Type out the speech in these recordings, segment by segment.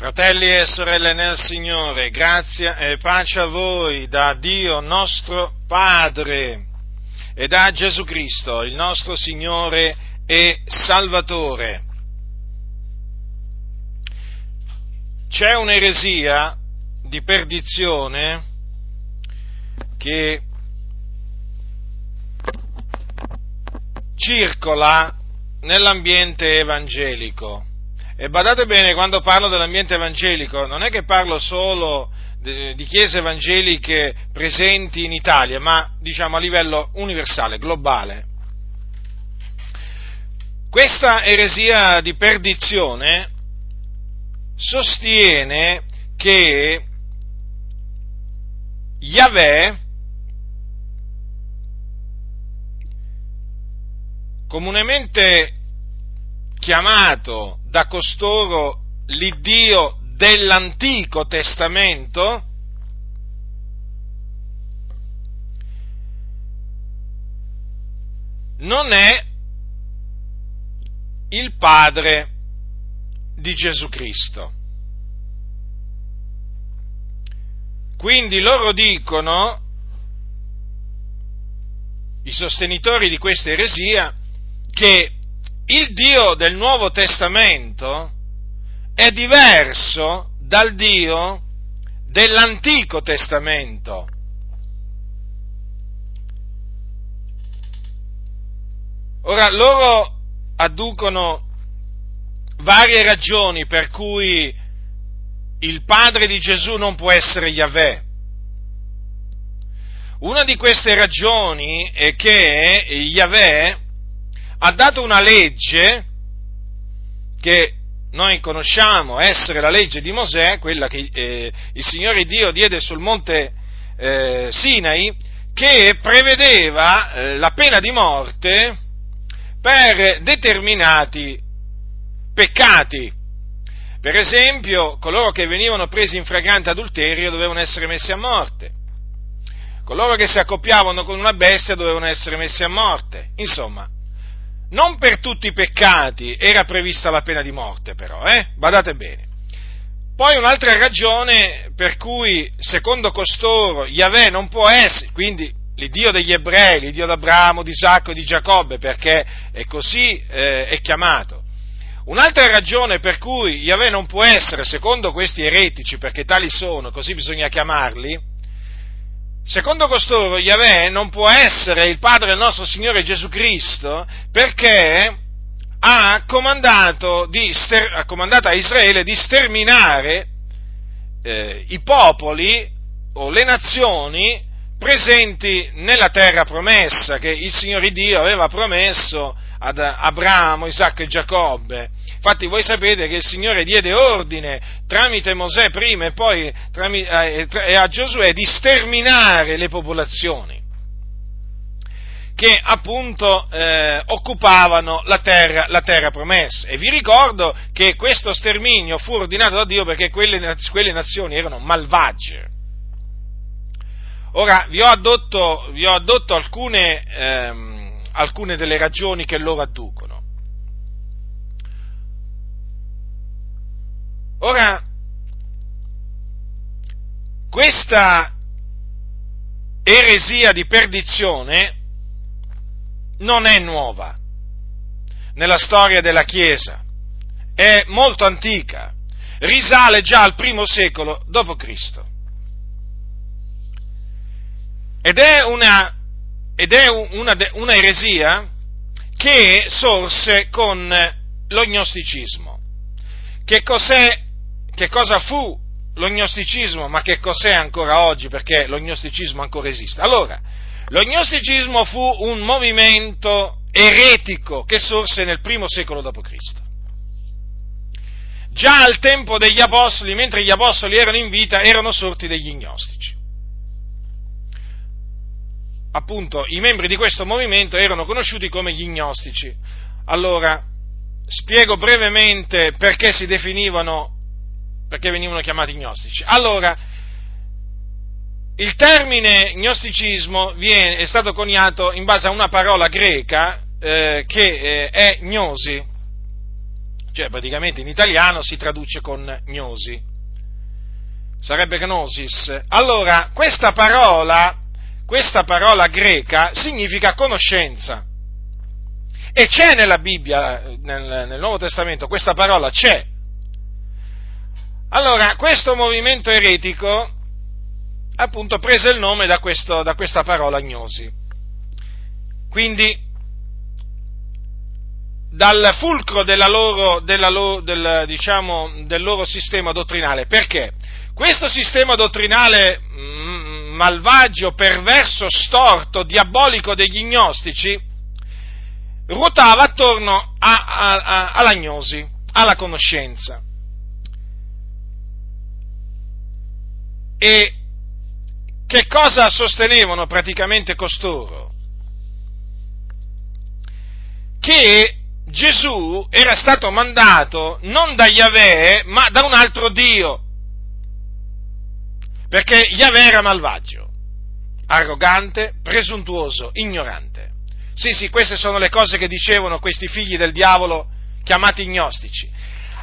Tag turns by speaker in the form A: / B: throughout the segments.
A: Fratelli e sorelle nel Signore, grazia e pace a voi da Dio nostro Padre e da Gesù Cristo, il nostro Signore e Salvatore. C'è un'eresia di perdizione che circola nell'ambiente evangelico e badate bene, quando parlo dell'ambiente evangelico, non è che parlo solo di chiese evangeliche presenti in Italia, ma diciamo a livello universale, globale. Questa eresia di perdizione sostiene che Yahweh comunemente chiamato da costoro l'Iddio dell'Antico Testamento, non è il Padre di Gesù Cristo. Quindi loro dicono, i sostenitori di questa eresia, che il Dio del Nuovo Testamento è diverso dal Dio dell'Antico Testamento. Ora, loro adducono varie ragioni per cui il padre di Gesù non può essere Yahweh. Una di queste ragioni è che Yahweh ha dato una legge che noi conosciamo essere la legge di Mosè, quella che eh, il Signore Dio diede sul monte eh, Sinai, che prevedeva eh, la pena di morte per determinati peccati. Per esempio, coloro che venivano presi in fragante adulterio dovevano essere messi a morte. Coloro che si accoppiavano con una bestia dovevano essere messi a morte. Insomma, non per tutti i peccati era prevista la pena di morte, però, eh? Badate bene. Poi un'altra ragione per cui, secondo costoro, Yahweh non può essere, quindi l'Iddio degli ebrei, l'Iddio d'Abramo, di Isacco e di Giacobbe, perché è così eh, è chiamato. Un'altra ragione per cui Yahweh non può essere, secondo questi eretici, perché tali sono, così bisogna chiamarli, Secondo costoro, Yahweh non può essere il Padre del nostro Signore Gesù Cristo perché ha comandato, ster- ha comandato a Israele di sterminare eh, i popoli o le nazioni presenti nella terra promessa che il Signore Dio aveva promesso ad Abramo, Isacco e Giacobbe. Infatti voi sapete che il Signore diede ordine tramite Mosè prima e poi eh, a Giosuè di sterminare le popolazioni che appunto eh, occupavano la terra, la terra, promessa. E vi ricordo che questo sterminio fu ordinato da Dio perché quelle, quelle nazioni erano malvagie. Ora vi ho addotto, vi ho addotto alcune, ehm, alcune delle ragioni che loro adducono. Ora, questa eresia di perdizione non è nuova nella storia della Chiesa, è molto antica, risale già al primo secolo d.C. Ed è una, ed è una, una eresia che sorse con lo gnosticismo. Che cos'è che cosa fu lo gnosticismo, ma che cos'è ancora oggi, perché lo gnosticismo ancora esiste. Allora, lo gnosticismo fu un movimento eretico che sorse nel primo secolo d.C. Già al tempo degli apostoli, mentre gli apostoli erano in vita, erano sorti degli gnostici. Appunto, i membri di questo movimento erano conosciuti come gli gnostici. Allora, spiego brevemente perché si definivano perché venivano chiamati gnostici. Allora, il termine gnosticismo viene, è stato coniato in base a una parola greca eh, che eh, è gnosi, cioè praticamente in italiano si traduce con gnosi, sarebbe gnosis. Allora, questa parola, questa parola greca significa conoscenza. E c'è nella Bibbia, nel, nel Nuovo Testamento, questa parola c'è. Allora, questo movimento eretico, appunto, prese il nome da, questo, da questa parola gnosi. Quindi, dal fulcro della loro, della loro, del, diciamo, del loro sistema dottrinale. Perché? Questo sistema dottrinale mm, malvagio, perverso, storto, diabolico degli gnostici ruotava attorno a, a, a, alla gnosi, alla conoscenza. E che cosa sostenevano praticamente costoro? Che Gesù era stato mandato non da Yahweh, ma da un altro Dio. Perché Yahweh era malvagio, arrogante, presuntuoso, ignorante. Sì, sì, queste sono le cose che dicevano questi figli del diavolo chiamati gnostici.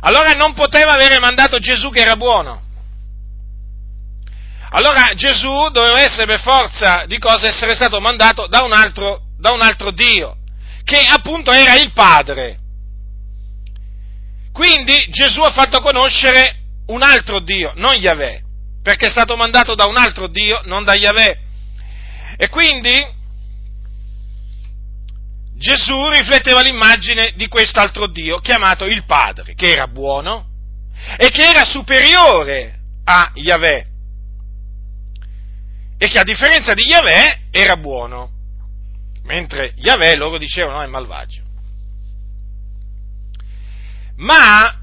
A: Allora non poteva avere mandato Gesù che era buono. Allora Gesù doveva essere per forza di cose essere stato mandato da un altro, da un altro Dio, che appunto era il Padre. Quindi Gesù ha fatto conoscere un altro Dio, non Yahweh perché è stato mandato da un altro Dio, non da Yahweh. E quindi Gesù rifletteva l'immagine di quest'altro Dio chiamato il Padre, che era buono e che era superiore a Yahweh e che a differenza di Yahweh era buono, mentre Yahweh loro dicevano è malvagio. Ma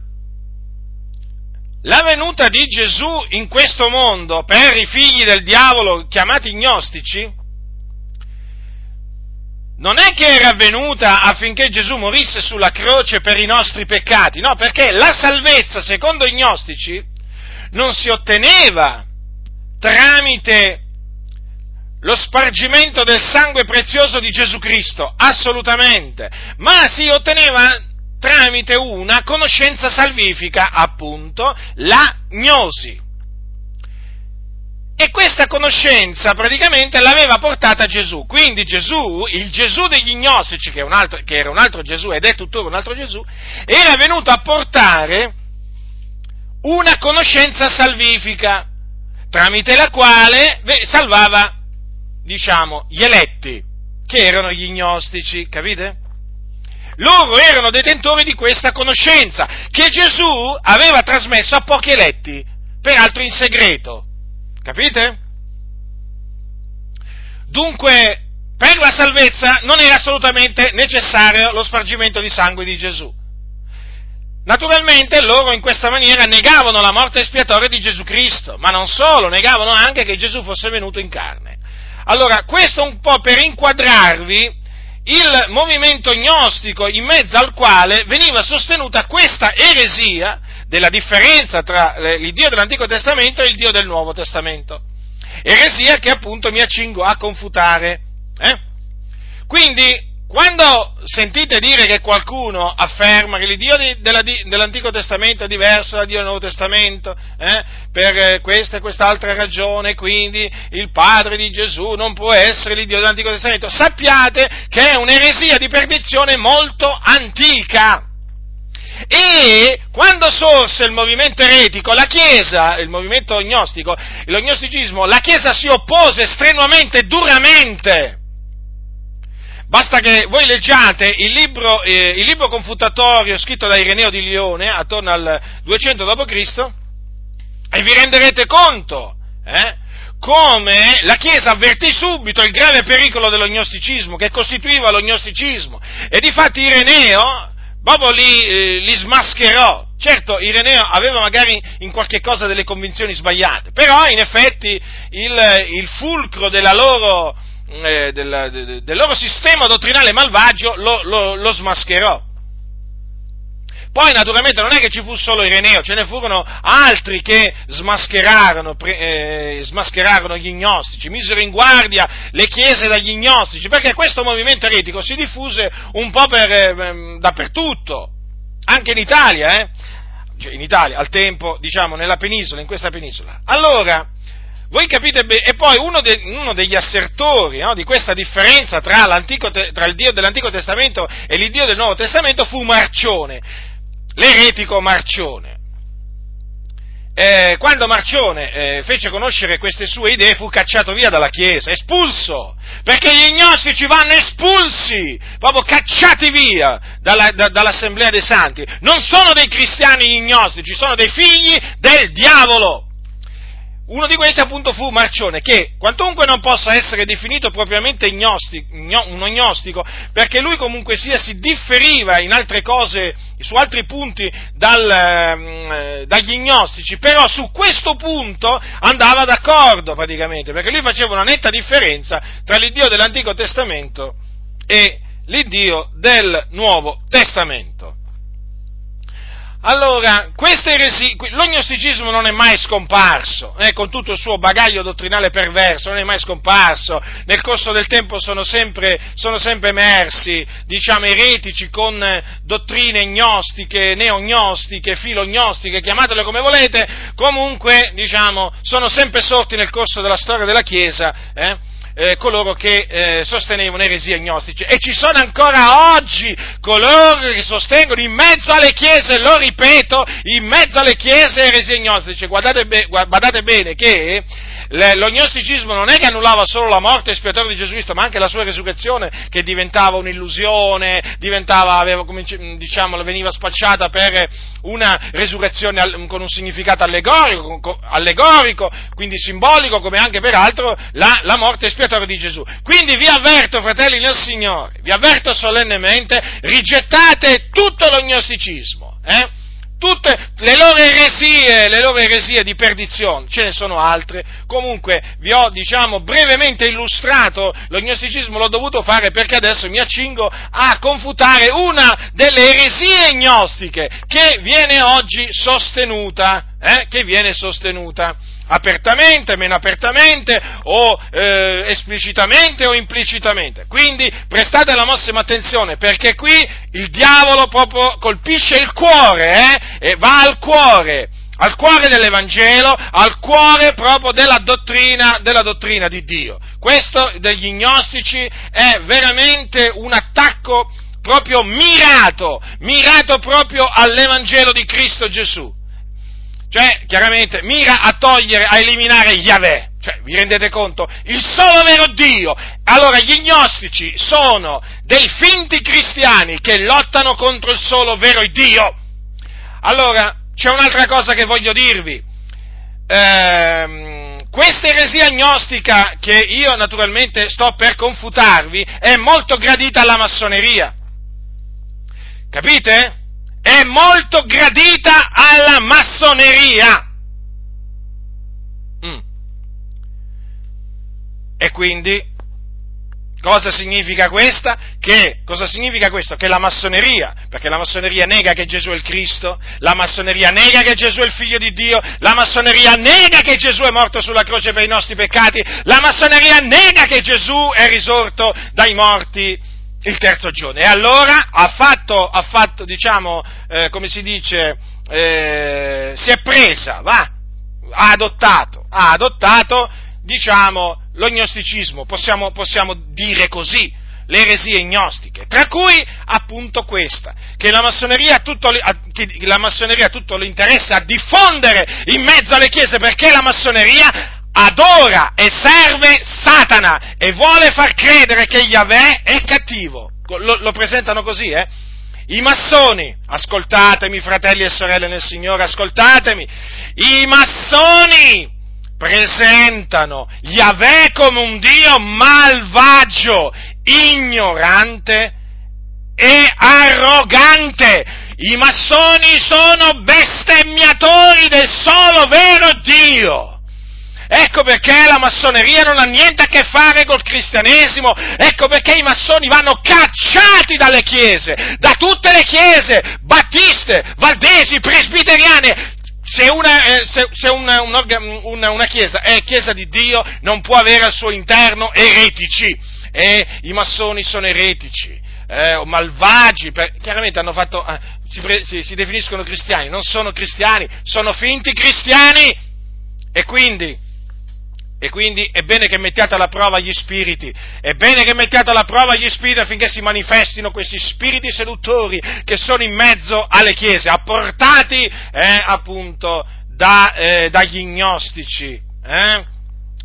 A: la venuta di Gesù in questo mondo per i figli del diavolo chiamati gnostici non è che era avvenuta affinché Gesù morisse sulla croce per i nostri peccati, no, perché la salvezza, secondo i gnostici, non si otteneva tramite lo spargimento del sangue prezioso di Gesù Cristo, assolutamente, ma si otteneva tramite una conoscenza salvifica, appunto, la gnosi. E questa conoscenza praticamente l'aveva portata Gesù. Quindi Gesù, il Gesù degli gnostici, che, altro, che era un altro Gesù ed è tuttora un altro Gesù, era venuto a portare una conoscenza salvifica, tramite la quale salvava, diciamo, gli eletti, che erano gli gnostici, capite? loro erano detentori di questa conoscenza che Gesù aveva trasmesso a pochi eletti, peraltro in segreto. Capite? Dunque, per la salvezza non era assolutamente necessario lo spargimento di sangue di Gesù. Naturalmente loro in questa maniera negavano la morte espiatoria di Gesù Cristo, ma non solo, negavano anche che Gesù fosse venuto in carne. Allora, questo un po' per inquadrarvi il movimento gnostico in mezzo al quale veniva sostenuta questa eresia della differenza tra il Dio dell'Antico Testamento e il Dio del Nuovo Testamento. Eresia che appunto mi accingo a confutare. Eh? Quindi quando sentite dire che qualcuno afferma che l'Iddio dell'Antico Testamento è diverso dal Dio del Nuovo Testamento, eh, per questa e quest'altra ragione, quindi il Padre di Gesù non può essere l'Iddio dell'Antico Testamento, sappiate che è un'eresia di perdizione molto antica. E quando sorse il movimento eretico, la Chiesa, il movimento gnostico, lo gnosticismo, la Chiesa si oppose strenuamente duramente Basta che voi leggiate il libro, eh, il libro confutatorio scritto da Ireneo di Lione, attorno al 200 d.C., e vi renderete conto eh, come la Chiesa avvertì subito il grave pericolo dello gnosticismo, che costituiva lo gnosticismo, e difatti Ireneo proprio li, eh, li smascherò. Certo, Ireneo aveva magari in qualche cosa delle convinzioni sbagliate, però in effetti il, il fulcro della loro eh, del, del, loro sistema dottrinale malvagio lo, lo, lo, smascherò. Poi naturalmente non è che ci fu solo Ireneo, ce ne furono altri che smascherarono, eh, smascherarono gli gnostici, misero in guardia le chiese dagli gnostici, perché questo movimento eretico si diffuse un po' per, eh, dappertutto. anche in Italia, eh? Cioè, in Italia, al tempo, diciamo, nella penisola, in questa penisola. Allora, voi capite bene, e poi uno, de, uno degli assertori no, di questa differenza tra, tra, il Dio dell'Antico Testamento e l'Iddio del Nuovo Testamento fu Marcione, l'eretico Marcione. Eh, quando Marcione eh, fece conoscere queste sue idee fu cacciato via dalla Chiesa, espulso, perché gli gnostici vanno espulsi, proprio cacciati via dalla, da, dall'Assemblea dei Santi. Non sono dei cristiani gli gnostici, sono dei figli del diavolo. Uno di questi appunto fu Marcione, che quantunque non possa essere definito propriamente gnostico, uno gnostico, perché lui comunque sia si differiva in altre cose, su altri punti dal, eh, dagli gnostici, però su questo punto andava d'accordo praticamente, perché lui faceva una netta differenza tra l'Iddio dell'Antico Testamento e l'Iddio del Nuovo Testamento. Allora, eresi, l'ognosticismo non è mai scomparso, eh, con tutto il suo bagaglio dottrinale perverso, non è mai scomparso, nel corso del tempo sono sempre, sono sempre emersi, diciamo, eretici con dottrine gnostiche, neognostiche, filognostiche, chiamatele come volete, comunque, diciamo, sono sempre sorti nel corso della storia della Chiesa, eh, eh, coloro che eh, sostenevano eresie agnostiche e ci sono ancora oggi coloro che sostengono in mezzo alle chiese, lo ripeto, in mezzo alle chiese eresie agnostiche. Guardate, be- guardate bene che l'ognosticismo non è che annullava solo la morte espiatoria di Gesù Cristo, ma anche la sua resurrezione, che diventava un'illusione, diventava, aveva, diciamo, veniva spacciata per una resurrezione con un significato allegorico, allegorico quindi simbolico, come anche peraltro la, la morte espiatoria di Gesù. Quindi vi avverto, fratelli nel Signore, vi avverto solennemente, rigettate tutto l'ognosticismo, eh? Tutte le loro eresie, le loro eresie di perdizione, ce ne sono altre, comunque vi ho diciamo brevemente illustrato l'ognosticismo, l'ho dovuto fare perché adesso mi accingo a confutare una delle eresie gnostiche che viene oggi sostenuta, eh, che viene sostenuta apertamente, meno apertamente o eh, esplicitamente o implicitamente. Quindi prestate la massima attenzione perché qui il diavolo proprio colpisce il cuore eh, e va al cuore al cuore dell'Evangelo, al cuore proprio della dottrina, della dottrina di Dio. Questo degli gnostici è veramente un attacco proprio mirato, mirato proprio all'Evangelo di Cristo Gesù. Cioè, chiaramente, mira a togliere, a eliminare Yahweh. Cioè, vi rendete conto? Il solo vero Dio. Allora, gli gnostici sono dei finti cristiani che lottano contro il solo vero Dio. Allora, c'è un'altra cosa che voglio dirvi. Ehm, questa eresia gnostica che io naturalmente sto per confutarvi è molto gradita alla massoneria. Capite? È molto gradita alla massoneria. Mm. E quindi, cosa significa questa? Che, cosa significa questo? Che la massoneria, perché la massoneria nega che Gesù è il Cristo, la massoneria nega che Gesù è il figlio di Dio, la massoneria nega che Gesù è morto sulla croce per i nostri peccati, la massoneria nega che Gesù è risorto dai morti il terzo giorno. E allora ha fatto, ha fatto diciamo, eh, come si dice, eh, si è presa, va, ha adottato, ha adottato, diciamo, l'ognosticismo, possiamo, possiamo dire così, le eresie gnostiche, tra cui appunto questa, che la massoneria tutto, che la massoneria tutto l'interesse a diffondere in mezzo alle chiese, perché la massoneria adora e serve Satana e vuole far credere che Yahweh è cattivo. Lo, lo presentano così, eh? I massoni, ascoltatemi fratelli e sorelle nel Signore, ascoltatemi, i massoni presentano Yahweh come un Dio malvagio, ignorante e arrogante. I massoni sono bestemmiatori del solo vero Dio. Ecco perché la massoneria non ha niente a che fare col cristianesimo, ecco perché i massoni vanno cacciati dalle chiese, da tutte le chiese, battiste, valdesi, presbiteriane, se, una, eh, se, se una, una, una, chiesa è chiesa di Dio non può avere al suo interno eretici e i massoni sono eretici. Eh, malvagi, per, chiaramente hanno fatto, eh, si, pre, si, si definiscono cristiani, non sono cristiani, sono finti cristiani. E quindi, e quindi è bene che mettiate alla prova gli spiriti, è bene che mettiate alla prova gli spiriti affinché si manifestino questi spiriti seduttori che sono in mezzo alle chiese, apportati eh, appunto da, eh, dagli gnostici. Eh?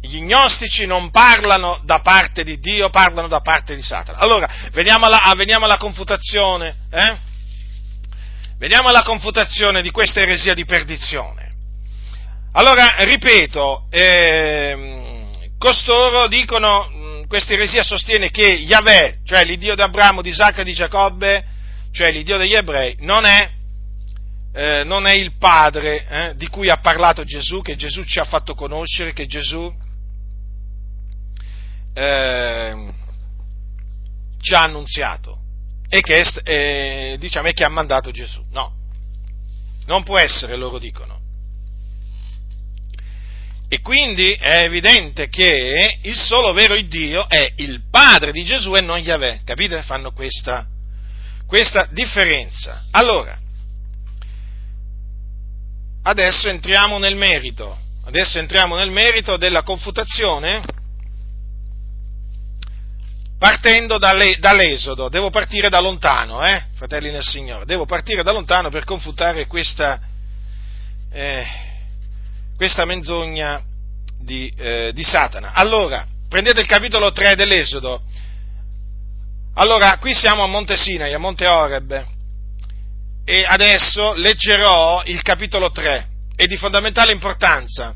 A: Gli gnostici non parlano da parte di Dio, parlano da parte di Satana. Allora, veniamo alla, veniamo alla confutazione. Eh? Veniamo alla confutazione di questa eresia di perdizione. Allora, ripeto, eh, costoro dicono, questa eresia sostiene che Yahweh, cioè l'Iddio di Abramo, di Isacco e di Giacobbe, cioè l'Iddio degli ebrei, non è, eh, non è il Padre eh, di cui ha parlato Gesù, che Gesù ci ha fatto conoscere, che Gesù eh, ci ha annunziato e che, eh, diciamo, e che ha mandato Gesù. No, non può essere, loro dicono. E quindi è evidente che il solo vero Dio è il Padre di Gesù e non Yahweh. Capite? Fanno questa, questa differenza. Allora, adesso entriamo nel merito. Adesso entriamo nel merito della confutazione partendo dall'Esodo. Devo partire da lontano, eh, fratelli nel Signore. Devo partire da lontano per confutare questa, eh, questa menzogna di, eh, di Satana. Allora, prendete il capitolo 3 dell'Esodo. Allora, qui siamo a Monte Sinai, a Monte Oreb, e adesso leggerò il capitolo 3, è di fondamentale importanza.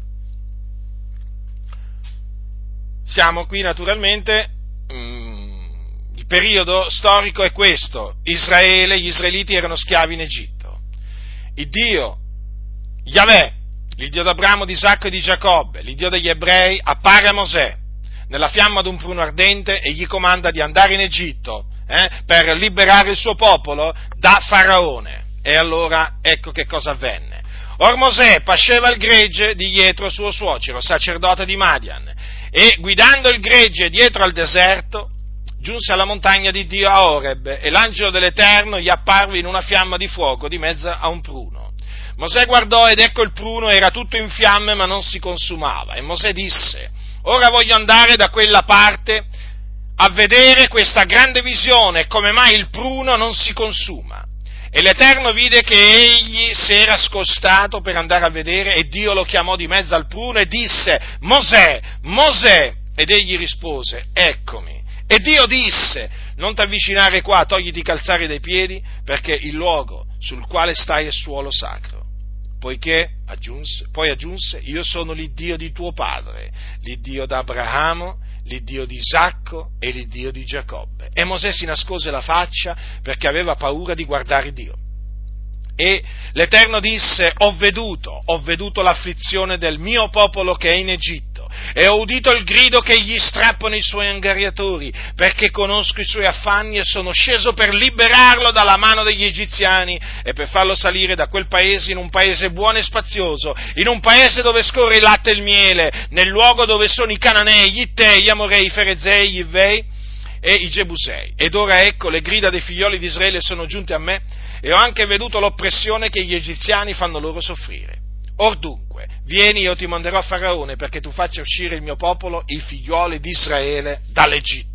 A: Siamo qui naturalmente, mm, il periodo storico è questo, Israele, gli israeliti erano schiavi in Egitto. Il Dio, Yahweh, l'Iddio d'Abramo, di Isacco e di Giacobbe, l'Iddio degli ebrei, appare a Mosè nella fiamma d'un pruno ardente e gli comanda di andare in Egitto eh, per liberare il suo popolo da Faraone. E allora ecco che cosa avvenne. Or Mosè pasceva il gregge di dietro suo suocero, sacerdote di Madian, e guidando il gregge dietro al deserto, giunse alla montagna di Dio a Oreb, e l'angelo dell'Eterno gli apparve in una fiamma di fuoco di mezzo a un pruno. Mosè guardò ed ecco il pruno era tutto in fiamme ma non si consumava. E Mosè disse, ora voglio andare da quella parte a vedere questa grande visione, come mai il pruno non si consuma. E l'Eterno vide che egli si era scostato per andare a vedere e Dio lo chiamò di mezzo al pruno e disse, Mosè, Mosè! Ed egli rispose, eccomi. E Dio disse, non ti avvicinare qua, togliti i calzari dai piedi, perché il luogo sul quale stai è suolo sacro poiché, aggiunse, poi aggiunse, io sono l'Iddio di tuo padre, l'Iddio d'Abramo, l'Iddio di Isacco e l'Iddio di Giacobbe. E Mosè si nascose la faccia perché aveva paura di guardare Dio. E l'Eterno disse, ho veduto, ho veduto l'afflizione del mio popolo che è in Egitto e ho udito il grido che gli strappano i suoi angariatori, perché conosco i suoi affanni e sono sceso per liberarlo dalla mano degli egiziani e per farlo salire da quel paese in un paese buono e spazioso, in un paese dove scorre il latte e il miele, nel luogo dove sono i cananei, gli ittei, gli amorei, i ferezei, gli ivei e i gebusei. Ed ora ecco le grida dei figlioli di Israele sono giunte a me e ho anche veduto l'oppressione che gli egiziani fanno loro soffrire. Or dunque, vieni, io ti manderò a Faraone perché tu faccia uscire il mio popolo, i figlioli di Israele, dall'Egitto.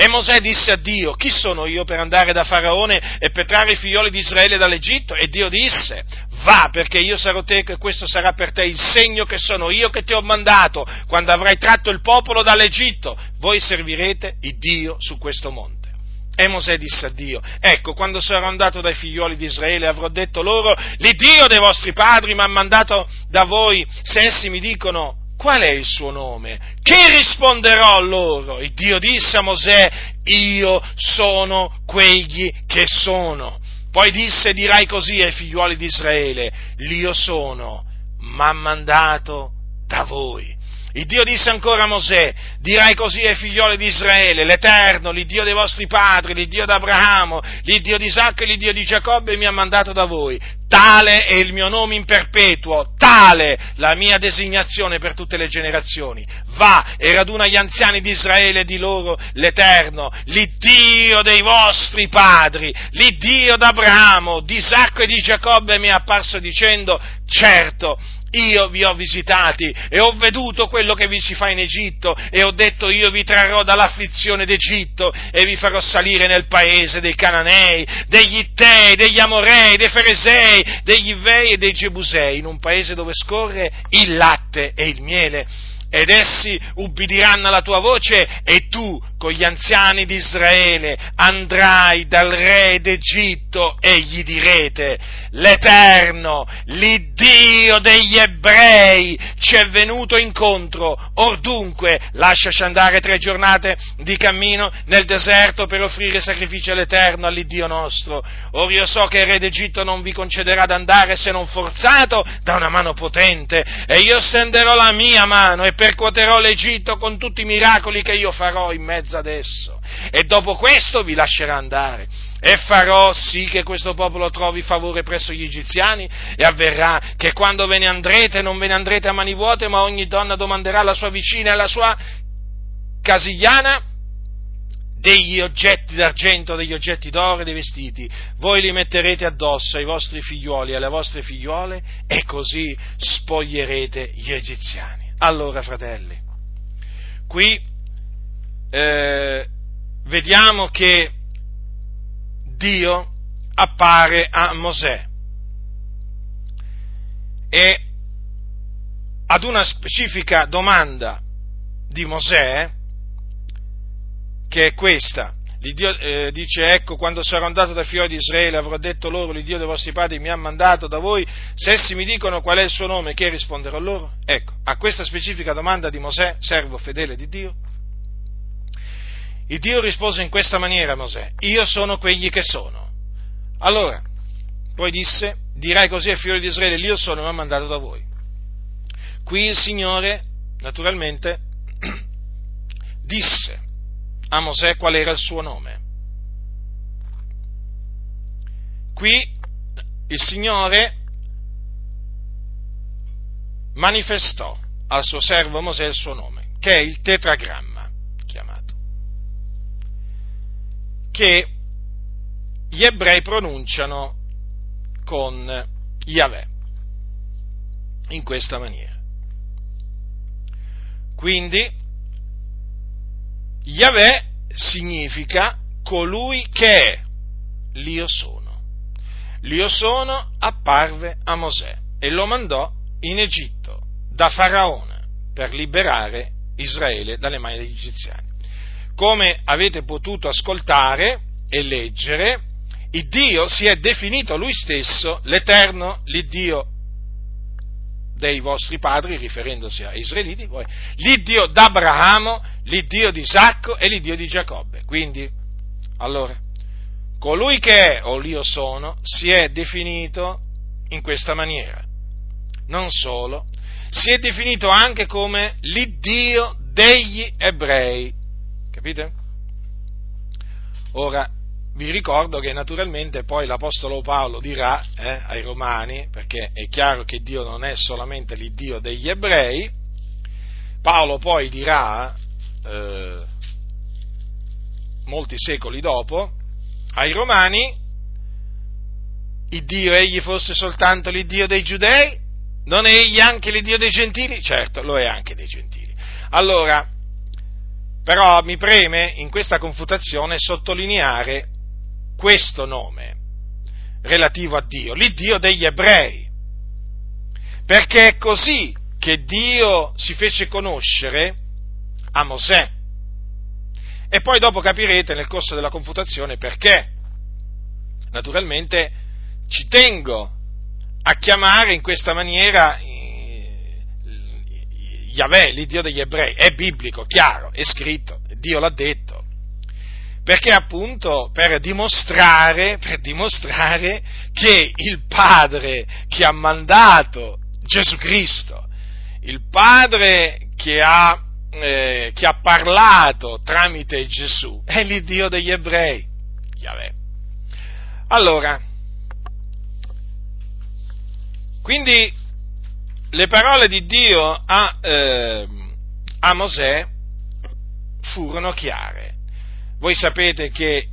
A: E Mosè disse a Dio, chi sono io per andare da Faraone e per trarre i figlioli di Israele dall'Egitto? E Dio disse, va perché io sarò teco e questo sarà per te il segno che sono io che ti ho mandato quando avrai tratto il popolo dall'Egitto. Voi servirete il Dio su questo monte. E Mosè disse a Dio, ecco, quando sarò andato dai figlioli di Israele avrò detto loro, l'Iddio dei vostri padri mi ha mandato da voi, se essi mi dicono, qual è il suo nome? Che risponderò loro? Il Dio disse a Mosè, io sono quegli che sono. Poi disse, dirai così ai figlioli di Israele, l'io sono, m'ha mandato da voi. Il Dio disse ancora a Mosè, dirai così ai figlioli di Israele, l'Eterno, l'Iddio dei vostri padri, l'Iddio d'Abramo, l'Iddio di Isacco e l'Iddio di Giacobbe mi ha mandato da voi. tale è il mio nome in perpetuo, tale la mia designazione per tutte le generazioni. Va e raduna gli anziani di Israele e di loro l'Eterno, l'Iddio dei vostri padri, l'Iddio d'Abramo, di Isacco e di Giacobbe mi è apparso dicendo, certo, io vi ho visitati e ho veduto quello che vi si fa in Egitto e ho detto io vi trarrò dall'afflizione d'Egitto e vi farò salire nel paese dei Cananei, degli Ittei, degli Amorei, dei Feresei, degli Ivei e dei Gebusei, in un paese dove scorre il latte e il miele ed essi ubbidiranno alla tua voce e tu con gli anziani di Israele andrai dal re d'Egitto e gli direte, l'Eterno, l'Iddio degli ebrei, ci è venuto incontro, or dunque lasciaci andare tre giornate di cammino nel deserto per offrire sacrifici all'Eterno, all'Iddio nostro. Or io so che il re d'Egitto non vi concederà d'andare se non forzato da una mano potente, e io stenderò la mia mano e percuoterò l'Egitto con tutti i miracoli che io farò in mezzo ad esso. E dopo questo vi lascerà andare. E farò sì che questo popolo trovi favore presso gli egiziani e avverrà che quando ve ne andrete non ve ne andrete a mani vuote, ma ogni donna domanderà alla sua vicina e alla sua casigliana degli oggetti d'argento, degli oggetti d'oro e dei vestiti, voi li metterete addosso ai vostri figliuoli e alle vostre figliuole e così spoglierete gli egiziani. Allora, fratelli, qui eh, vediamo che Dio appare a Mosè e ad una specifica domanda di Mosè, che è questa, L'Iddio eh, dice, ecco, quando sarò andato dai figlioli di Israele avrò detto loro, l'Iddio dei vostri padri mi ha mandato da voi, se essi mi dicono qual è il suo nome, che risponderò loro? Ecco, a questa specifica domanda di Mosè, servo fedele di Dio, il Dio rispose in questa maniera a Mosè, io sono quegli che sono. Allora, poi disse, dirai così ai figlioli di Israele, io sono, mi ha mandato da voi. Qui il Signore, naturalmente, disse, a Mosè qual era il suo nome. Qui il Signore manifestò al suo servo Mosè il suo nome, che è il tetragramma chiamato, che gli ebrei pronunciano con Yahweh, in questa maniera. Quindi Yahweh significa colui che è l'io sono. L'io sono apparve a Mosè e lo mandò in Egitto da Faraone per liberare Israele dalle mani degli egiziani. Come avete potuto ascoltare e leggere, il Dio si è definito lui stesso l'Eterno, l'Iddio dei vostri padri, riferendosi ai israeliti, poi l'Iddio d'Abramo, l'Iddio di Isacco e l'Iddio di Giacobbe. Quindi, allora, colui che è o l'io sono si è definito in questa maniera. Non solo, si è definito anche come l'Iddio degli ebrei. Capite? Ora, vi ricordo che naturalmente poi l'Apostolo Paolo dirà eh, ai Romani, perché è chiaro che Dio non è solamente l'Iddio degli ebrei, Paolo poi dirà, eh, molti secoli dopo, ai Romani, il Dio egli fosse soltanto l'Iddio dei giudei, non è egli anche l'Iddio dei gentili? Certo, lo è anche dei gentili. Allora, però mi preme in questa confutazione sottolineare questo nome relativo a Dio, l'Iddio degli ebrei. Perché è così che Dio si fece conoscere a Mosè. E poi dopo capirete nel corso della confutazione perché. Naturalmente ci tengo a chiamare in questa maniera eh, Yahweh, l'Iddio degli ebrei. È biblico, chiaro, è scritto, Dio l'ha detto perché appunto per dimostrare, per dimostrare che il Padre che ha mandato Gesù Cristo, il Padre che ha, eh, che ha parlato tramite Gesù, è l'Iddio degli ebrei. Yahweh. Allora, Quindi le parole di Dio a, eh, a Mosè furono chiare. Voi sapete che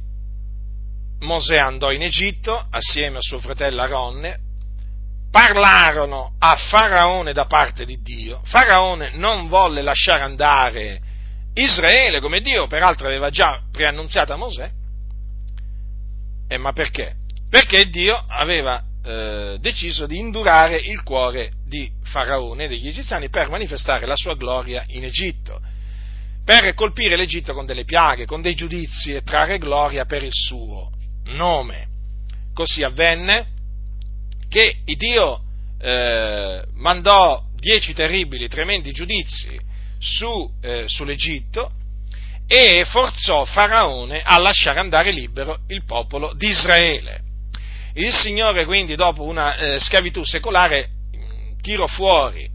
A: Mosè andò in Egitto assieme a suo fratello Aronne, parlarono a Faraone da parte di Dio. Faraone non volle lasciare andare Israele, come Dio peraltro aveva già preannunziato a Mosè. Eh, ma perché? Perché Dio aveva eh, deciso di indurare il cuore di Faraone e degli egiziani per manifestare la sua gloria in Egitto, per colpire l'Egitto con delle piaghe, con dei giudizi e trarre gloria per il suo nome. Così avvenne che Dio eh, mandò dieci terribili, tremendi giudizi su, eh, sull'Egitto e forzò Faraone a lasciare andare libero il popolo di Israele. Il Signore quindi dopo una eh, schiavitù secolare tirò fuori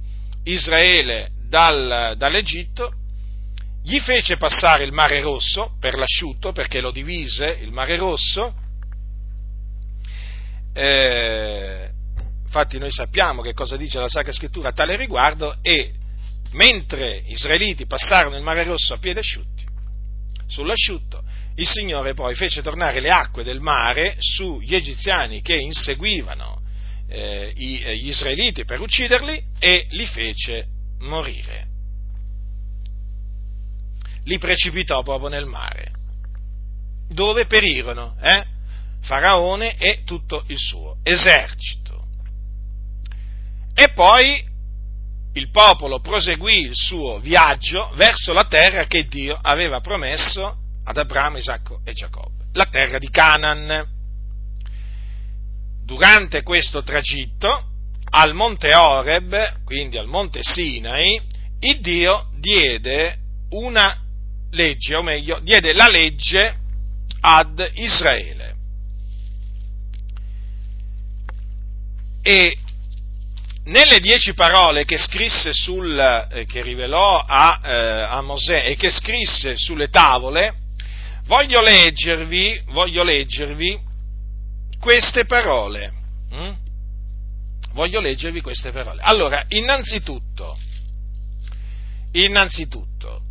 A: Israele dal, dall'Egitto, gli fece passare il mare rosso per l'asciutto, perché lo divise il mare rosso, eh, infatti noi sappiamo che cosa dice la Sacra Scrittura a tale riguardo e mentre gli israeliti passarono il mare rosso a piedi asciutti, sull'asciutto, il Signore poi fece tornare le acque del mare sugli egiziani che inseguivano eh, gli israeliti per ucciderli e li fece morire. Li precipitò proprio nel mare, dove perirono. Eh? Faraone e tutto il suo esercito. E poi il popolo proseguì il suo viaggio verso la terra che Dio aveva promesso ad Abramo, Isacco e Giacobbe, la terra di Canaan. Durante questo tragitto, al monte Oreb, quindi al monte Sinai, il Dio diede una legge, o meglio, diede la legge ad Israele. E nelle dieci parole che scrisse sul, eh, che rivelò a, eh, a, Mosè e che scrisse sulle tavole, voglio leggervi, voglio leggervi queste parole. Hm? Voglio leggervi queste parole. Allora, innanzitutto, innanzitutto,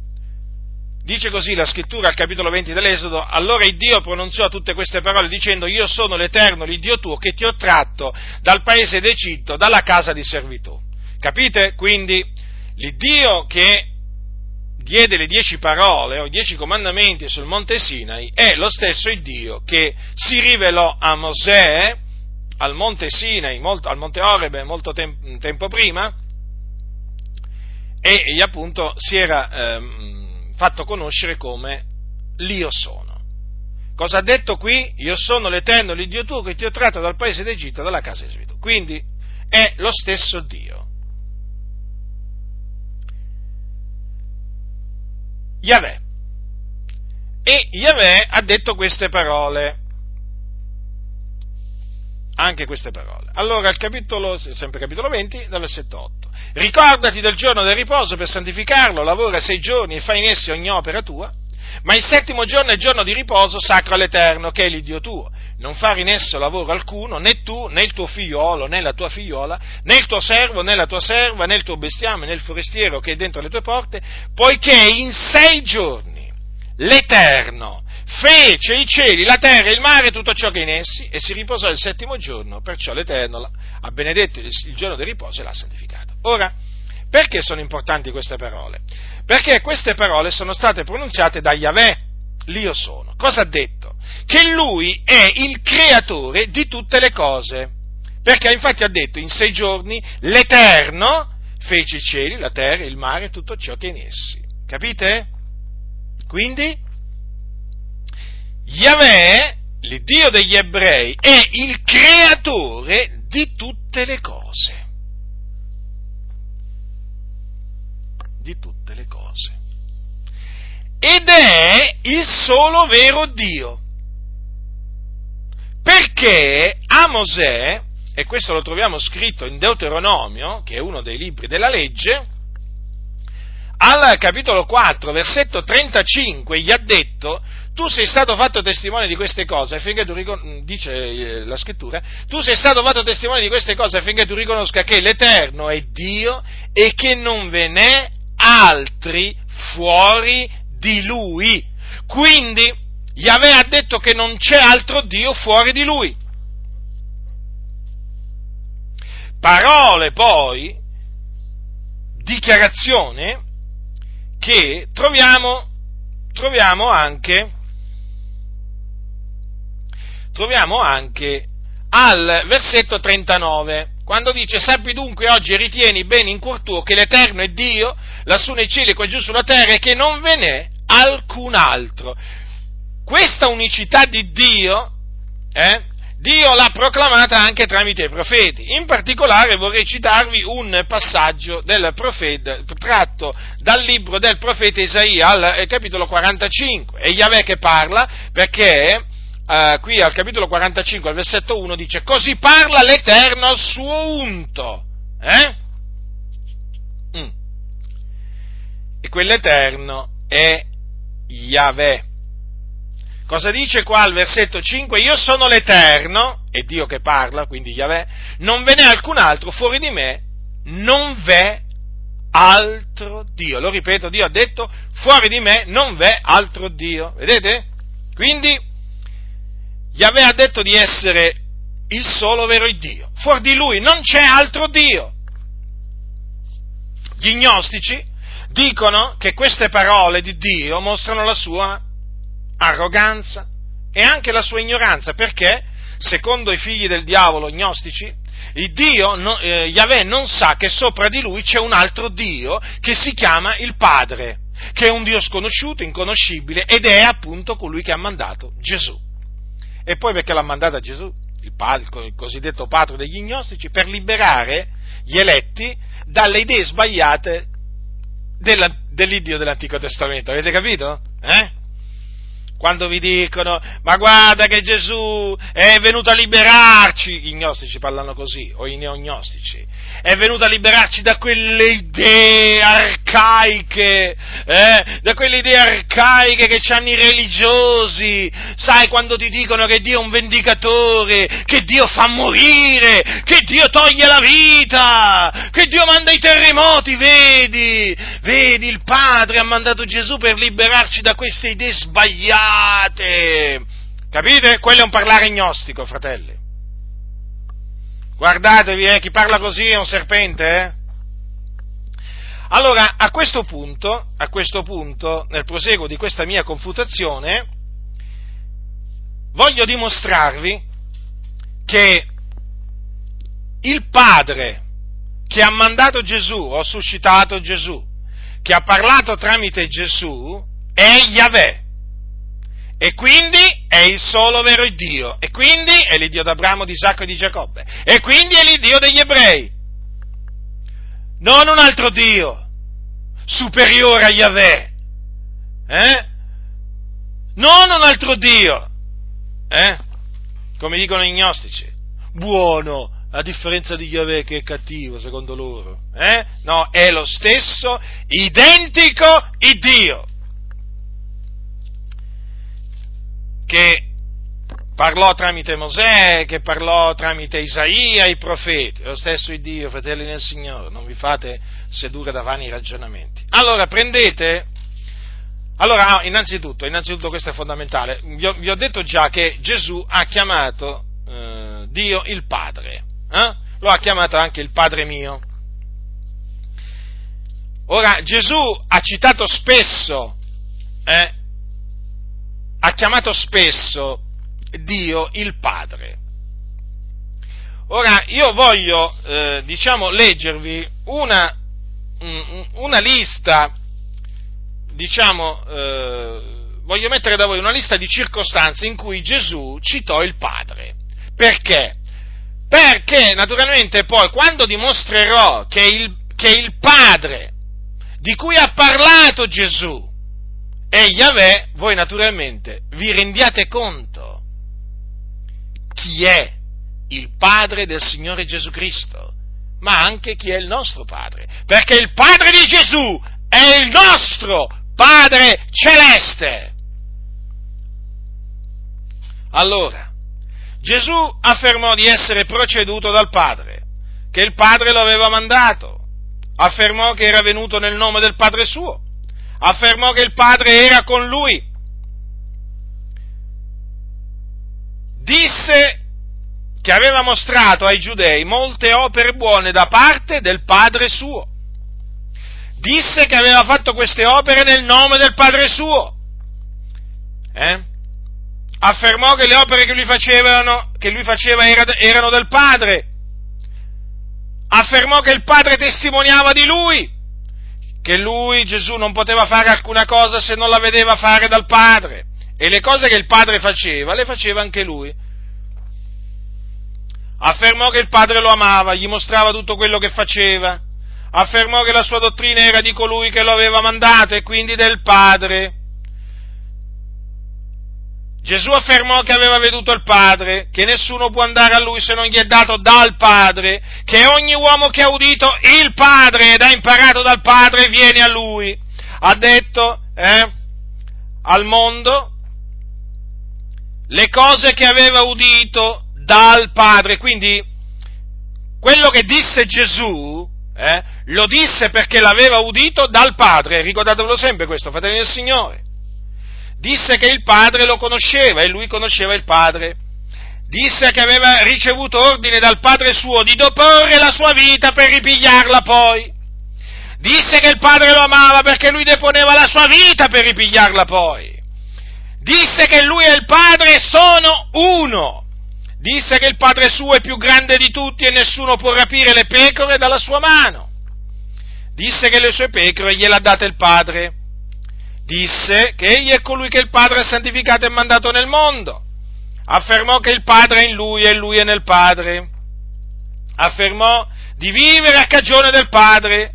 A: Dice così la scrittura al capitolo 20 dell'Esodo, allora il Dio pronunziò tutte queste parole dicendo io sono l'Eterno, l'Iddio tuo, che ti ho tratto dal paese d'Egitto, dalla casa di servitù. Capite? Quindi l'Iddio che diede le dieci parole o i dieci comandamenti sul monte Sinai è lo stesso Dio che si rivelò a Mosè al monte Sinai, molto, al monte Orebe molto tem- tempo prima e gli appunto si era... Ehm, fatto conoscere come l'Io sono. Cosa ha detto qui? Io sono l'Eterno, l'Iddio tuo che ti ho tratto dal paese d'Egitto, dalla casa di servitù. Quindi è lo stesso Dio. Yahweh. E Yahweh ha detto queste parole anche queste parole. Allora, il capitolo, sempre capitolo 20, dal versetto 8. Ricordati del giorno del riposo per santificarlo, lavora sei giorni e fai in essi ogni opera tua, ma il settimo giorno è giorno di riposo sacro all'Eterno, che è l'Iddio tuo. Non fare in esso lavoro alcuno, né tu, né il tuo figliolo, né la tua figliola, né il tuo servo, né la tua serva, né il tuo bestiame, né il forestiero che è dentro le tue porte, poiché in sei giorni l'Eterno fece i cieli, la terra, il mare e tutto ciò che è in essi e si riposò il settimo giorno, perciò l'Eterno ha benedetto il giorno del riposo e l'ha santificato. Ora, perché sono importanti queste parole? Perché queste parole sono state pronunciate da Yahweh, l'Io sono. Cosa ha detto? Che lui è il creatore di tutte le cose. Perché infatti ha detto in sei giorni l'Eterno fece i cieli, la terra, il mare e tutto ciò che è in essi. Capite? Quindi Yahweh, l'Iddio degli ebrei, è il creatore di tutte le cose. Di tutte le cose. Ed è il solo vero Dio. Perché a Mosè, e questo lo troviamo scritto in Deuteronomio, che è uno dei libri della legge, al capitolo 4, versetto 35, gli ha detto, tu sei stato fatto testimone di queste cose affinché tu riconosca, dice eh, la scrittura, tu sei stato fatto testimone di queste cose affinché tu riconosca che l'Eterno è Dio e che non ve n'è altri fuori di Lui. Quindi Yahweh ha detto che non c'è altro Dio fuori di Lui. Parole poi, dichiarazione che troviamo, troviamo anche troviamo anche al versetto 39, quando dice sappi dunque oggi e ritieni bene in cuor tuo che l'Eterno è Dio, lassù nei cieli e qua giù sulla terra e che non ve n'è alcun altro. Questa unicità di Dio, eh, Dio l'ha proclamata anche tramite i profeti. In particolare vorrei citarvi un passaggio del profeta, tratto dal libro del profeta Isaia al eh, capitolo 45. È Yahweh che parla perché eh, qui al capitolo 45, al versetto 1, dice, così parla l'Eterno al suo unto. Eh? Mm. E quell'Eterno è Yahweh. Cosa dice qua al versetto 5? Io sono l'Eterno, è Dio che parla, quindi Yahweh, non ve n'è alcun altro fuori di me, non v'è altro Dio. Lo ripeto, Dio ha detto, fuori di me non v'è altro Dio. Vedete? Quindi Yahweh ha detto di essere il solo vero Dio. Fuori di lui non c'è altro Dio. Gli gnostici dicono che queste parole di Dio mostrano la sua arroganza e anche la sua ignoranza, perché, secondo i figli del diavolo gnostici, il Dio, eh, Yahweh non sa che sopra di lui c'è un altro Dio che si chiama il Padre, che è un Dio sconosciuto, inconoscibile, ed è appunto colui che ha mandato Gesù. E poi perché l'ha mandata Gesù, il, padre, il cosiddetto patro degli gnostici, per liberare gli eletti dalle idee sbagliate della, dell'Iddio dell'Antico Testamento. Avete capito? Eh? Quando vi dicono ma guarda che Gesù è venuto a liberarci, gli gnostici parlano così, o i neognostici, è venuto a liberarci da quelle idee arcaiche, eh? da quelle idee arcaiche che hanno i religiosi, sai quando ti dicono che Dio è un vendicatore, che Dio fa morire, che Dio toglie la vita, che Dio manda i terremoti, vedi, vedi il Padre ha mandato Gesù per liberarci da queste idee sbagliate sbagliate. Capite? Quello è un parlare gnostico, fratelli. Guardatevi, eh, chi parla così è un serpente, eh? Allora, a questo punto, a questo punto, nel proseguo di questa mia confutazione, voglio dimostrarvi che il Padre che ha mandato Gesù, ho suscitato Gesù, che ha parlato tramite Gesù, è Yahweh. E quindi è il solo vero Dio. E quindi è l'Iddio d'Abramo, di Isacco e di Giacobbe. E quindi è l'Iddio degli ebrei. Non un altro Dio superiore a Yahweh. Eh? Non un altro Dio. Eh? Come dicono i gnostici. Buono, a differenza di Yahweh che è cattivo secondo loro. Eh? No, è lo stesso, identico il Dio. Che parlò tramite Mosè, che parlò tramite Isaia, i profeti, lo stesso Dio, fratelli nel Signore, non vi fate sedurre da vani ragionamenti. Allora prendete, allora ah, innanzitutto, innanzitutto questo è fondamentale, vi ho, vi ho detto già che Gesù ha chiamato eh, Dio il Padre, eh? lo ha chiamato anche il Padre mio. Ora Gesù ha citato spesso eh, ha chiamato spesso Dio il Padre. Ora, io voglio, eh, diciamo, leggervi una, una lista, diciamo, eh, voglio mettere da voi una lista di circostanze in cui Gesù citò il Padre. Perché? Perché, naturalmente, poi, quando dimostrerò che il, che il Padre di cui ha parlato Gesù e Yahweh, voi naturalmente vi rendiate conto chi è il Padre del Signore Gesù Cristo, ma anche chi è il nostro Padre, perché il Padre di Gesù è il nostro Padre celeste. Allora, Gesù affermò di essere proceduto dal Padre, che il Padre lo aveva mandato, affermò che era venuto nel nome del Padre suo, affermò che il Padre era con lui, disse che aveva mostrato ai giudei molte opere buone da parte del Padre suo. Disse che aveva fatto queste opere nel nome del Padre suo. Eh? Affermò che le opere che lui, facevano, che lui faceva erano del Padre. Affermò che il Padre testimoniava di lui, che lui, Gesù, non poteva fare alcuna cosa se non la vedeva fare dal Padre. E le cose che il Padre faceva, le faceva anche lui affermò che il padre lo amava, gli mostrava tutto quello che faceva, affermò che la sua dottrina era di colui che lo aveva mandato e quindi del padre. Gesù affermò che aveva veduto il Padre, che nessuno può andare a Lui se non gli è dato dal Padre, che ogni uomo che ha udito il Padre ed ha imparato dal Padre viene a Lui. Ha detto eh, al mondo le cose che aveva udito dal Padre. Quindi quello che disse Gesù eh, lo disse perché l'aveva udito dal Padre, ricordatevelo sempre questo, fratelli del Signore. Disse che il Padre lo conosceva e lui conosceva il Padre. Disse che aveva ricevuto ordine dal Padre suo di deporre la sua vita per ripigliarla poi. Disse che il Padre lo amava perché lui deponeva la sua vita per ripigliarla poi. Disse che lui e il Padre sono uno disse che il Padre suo è più grande di tutti e nessuno può rapire le pecore dalla sua mano. Disse che le sue pecore gliele ha date il Padre. Disse che egli è colui che il Padre ha santificato e mandato nel mondo. Affermò che il Padre è in lui e lui è nel Padre. Affermò di vivere a cagione del Padre.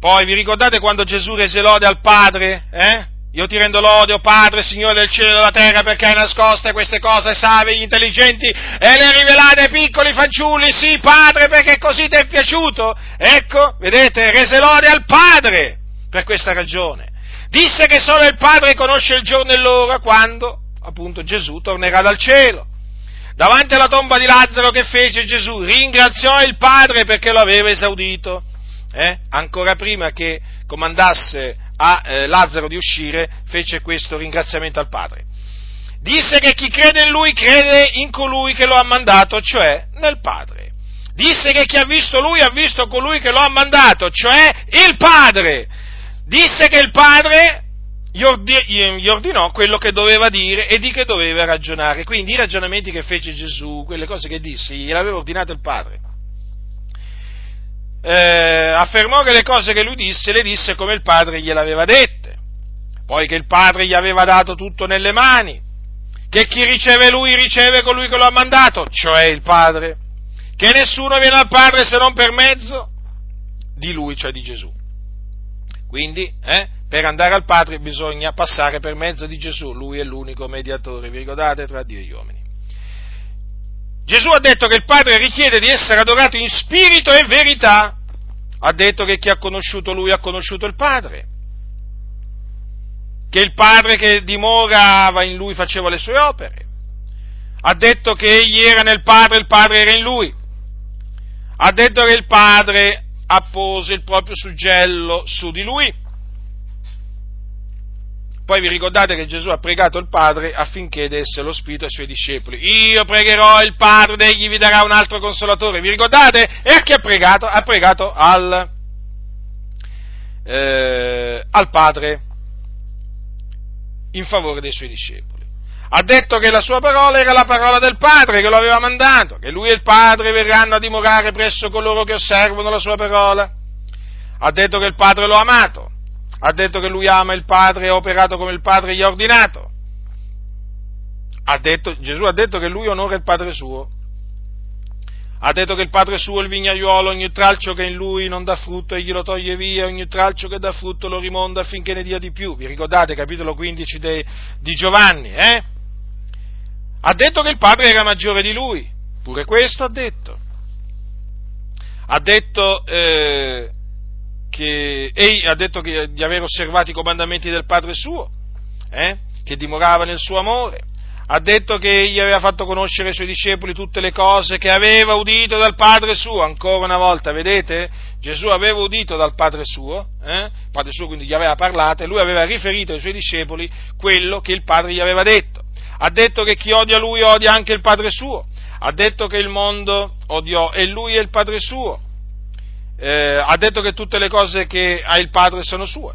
A: Poi vi ricordate quando Gesù rese lode al Padre? Eh? Io ti rendo l'odio, Padre, Signore del cielo e della terra, perché hai nascoste queste cose ai savi, agli intelligenti e le rivelate ai piccoli fanciulli. Sì, Padre, perché così ti è piaciuto. Ecco, vedete, rese lode al Padre per questa ragione. Disse che solo il Padre conosce il giorno e l'ora quando, appunto, Gesù tornerà dal cielo. Davanti alla tomba di Lazzaro che fece Gesù, ringraziò il Padre perché lo aveva esaudito. Eh? Ancora prima che comandasse a eh, Lazzaro di uscire, fece questo ringraziamento al Padre. Disse che chi crede in lui crede in colui che lo ha mandato, cioè nel Padre. Disse che chi ha visto lui ha visto colui che lo ha mandato, cioè il Padre. Disse che il Padre gli, ordinò quello che doveva dire e di che doveva ragionare. Quindi i ragionamenti che fece Gesù, quelle cose che disse, gliel'aveva ordinato il Padre eh, affermò che le cose che lui disse le disse come il padre gliel'aveva dette, poi che il padre gli aveva dato tutto nelle mani, che chi riceve lui riceve colui che lo ha mandato, cioè il padre, che nessuno viene al padre se non per mezzo di lui, cioè di Gesù. Quindi, eh, per andare al Padre bisogna passare per mezzo di Gesù, lui è l'unico mediatore, vi ricordate, tra Dio e gli uomini. Gesù ha detto che il Padre richiede di essere adorato in spirito e verità. Ha detto che chi ha conosciuto Lui ha conosciuto il Padre. Che il Padre che dimorava in Lui faceva le sue opere. Ha detto che Egli era nel Padre e il Padre era in Lui. Ha detto che il Padre appose il proprio suggello su di Lui poi vi ricordate che Gesù ha pregato il Padre affinché desse lo Spirito ai suoi discepoli. Io pregherò il Padre ed egli vi darà un altro consolatore. Vi ricordate? E a chi ha pregato? Ha pregato al, eh, al Padre in favore dei suoi discepoli. Ha detto che la sua parola era la parola del Padre che lo aveva mandato, che lui e il Padre verranno a dimorare presso coloro che osservano la sua parola. Ha detto che il Padre lo ha amato ha detto che lui ama il Padre e ha operato come il Padre gli ha ordinato. Ha detto, Gesù ha detto che lui onora il Padre suo. Ha detto che il Padre suo è il vignaiuolo, ogni tralcio che in lui non dà frutto egli lo toglie via, ogni tralcio che dà frutto lo rimonda affinché ne dia di più. Vi ricordate capitolo 15 de, di Giovanni, eh? Ha detto che il Padre era maggiore di lui, pure questo ha detto. Ha detto eh, che egli ha detto che, di aver osservato i comandamenti del Padre suo, eh, che dimorava nel suo amore, ha detto che egli aveva fatto conoscere ai suoi discepoli tutte le cose che aveva udito dal Padre suo, ancora una volta, vedete? Gesù aveva udito dal Padre suo, eh? il Padre suo quindi gli aveva parlato e lui aveva riferito ai suoi discepoli quello che il Padre gli aveva detto. Ha detto che chi odia lui odia anche il Padre suo, ha detto che il mondo odiò e lui è il Padre suo, eh, ha detto che tutte le cose che ha il Padre sono sue.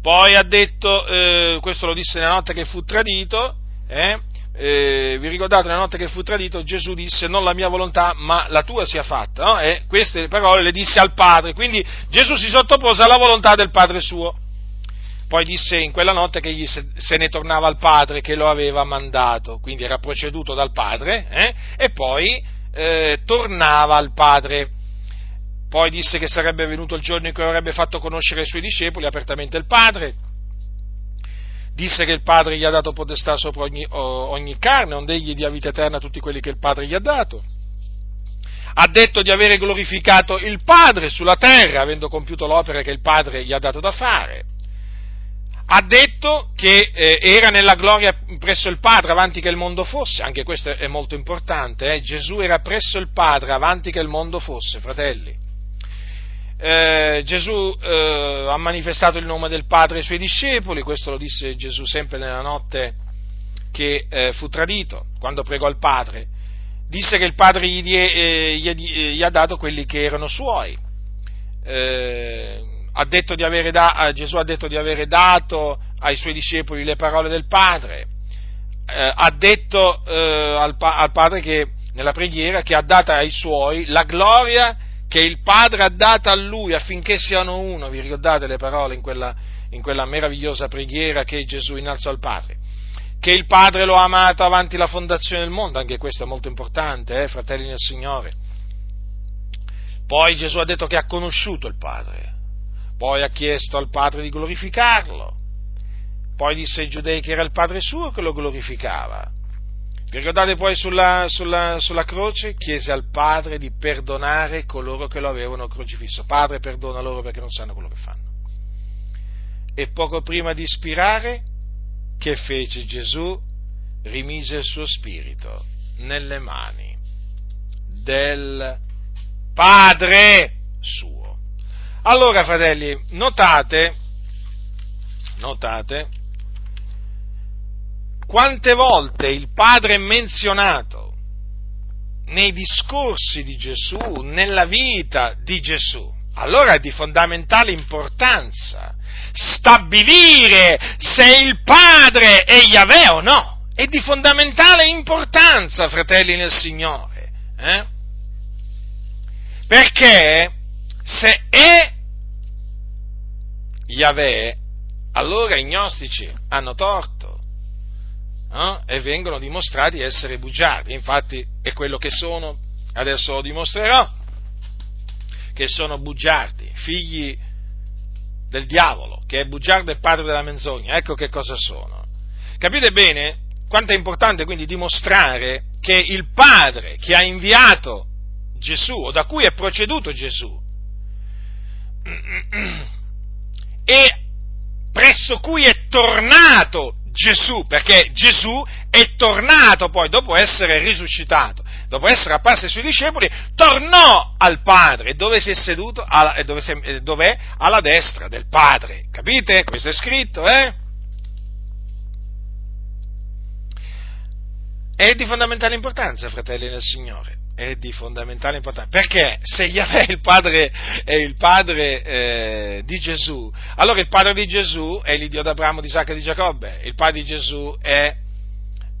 A: Poi ha detto, eh, questo lo disse nella notte che fu tradito, eh, eh, vi ricordate nella notte che fu tradito Gesù disse non la mia volontà ma la tua sia fatta, no? e queste parole le disse al Padre, quindi Gesù si sottopose alla volontà del Padre suo. Poi disse in quella notte che egli se, ne tornava al Padre che lo aveva mandato, quindi era proceduto dal Padre, eh, e poi eh, tornava al Padre poi disse che sarebbe venuto il giorno in cui avrebbe fatto conoscere ai suoi discepoli apertamente il Padre, disse che il Padre gli ha dato potestà sopra ogni, ogni carne, onde egli dia vita eterna a tutti quelli che il Padre gli ha dato. Ha detto di avere glorificato il Padre sulla terra, avendo compiuto l'opera che il Padre gli ha dato da fare. Ha detto che eh, era nella gloria presso il Padre avanti che il mondo fosse, anche questo è molto importante, eh? Gesù era presso il Padre avanti che il mondo fosse, fratelli eh, Gesù eh, ha manifestato il nome del Padre ai suoi discepoli, questo lo disse Gesù sempre nella notte che eh, fu tradito, quando pregò il Padre, disse che il Padre gli, die, eh, gli, gli ha dato quelli che erano suoi. Eh, ha da, Gesù ha detto di avere dato ai suoi discepoli le parole del Padre, ha detto al, al Padre che nella preghiera che ha dato ai suoi la gloria che il Padre ha dato a lui affinché siano uno, vi ricordate le parole in quella, in quella meravigliosa preghiera che Gesù innalzò al Padre? Che il Padre lo ha amato avanti la fondazione del mondo, anche questo è molto importante, eh, fratelli nel Signore. Poi Gesù ha detto che ha conosciuto il Padre, poi ha chiesto al Padre di glorificarlo, poi disse ai giudei che era il Padre suo che lo glorificava vi ricordate poi sulla, sulla, sulla, croce? Chiese al Padre di perdonare coloro che lo avevano crocifisso. Padre, perdona loro perché non sanno quello che fanno. E poco prima di ispirare, che fece Gesù? Rimise il suo spirito nelle mani del Padre suo. Allora, fratelli, notate, notate quante volte il Padre è menzionato nei discorsi di Gesù, nella vita di Gesù, allora è di fondamentale importanza stabilire se il Padre è Yahweh o no. È di fondamentale importanza, fratelli nel Signore. Eh? Perché se è Yahweh, allora i gnostici hanno torto no? e vengono dimostrati essere bugiardi, infatti è quello che sono, adesso lo dimostrerò, che sono bugiardi, figli del diavolo, che è bugiardo e padre della menzogna, ecco che cosa sono. Capite bene quanto è importante quindi dimostrare che il Padre che ha inviato Gesù, o da cui è proceduto Gesù, e presso cui è tornato Gesù, perché Gesù è tornato poi, dopo essere risuscitato, dopo essere apparso ai suoi discepoli, tornò al Padre, dove si è seduto, dove, si è, dove è alla destra del Padre. Capite? Questo è scritto, eh? È di fondamentale importanza, fratelli nel Signore è di fondamentale importanza. Perché se Yahweh è il padre, è il padre eh, di Gesù, allora il padre di Gesù è l'Iddio d'Abramo, di Isacco e di Giacobbe, il padre di Gesù è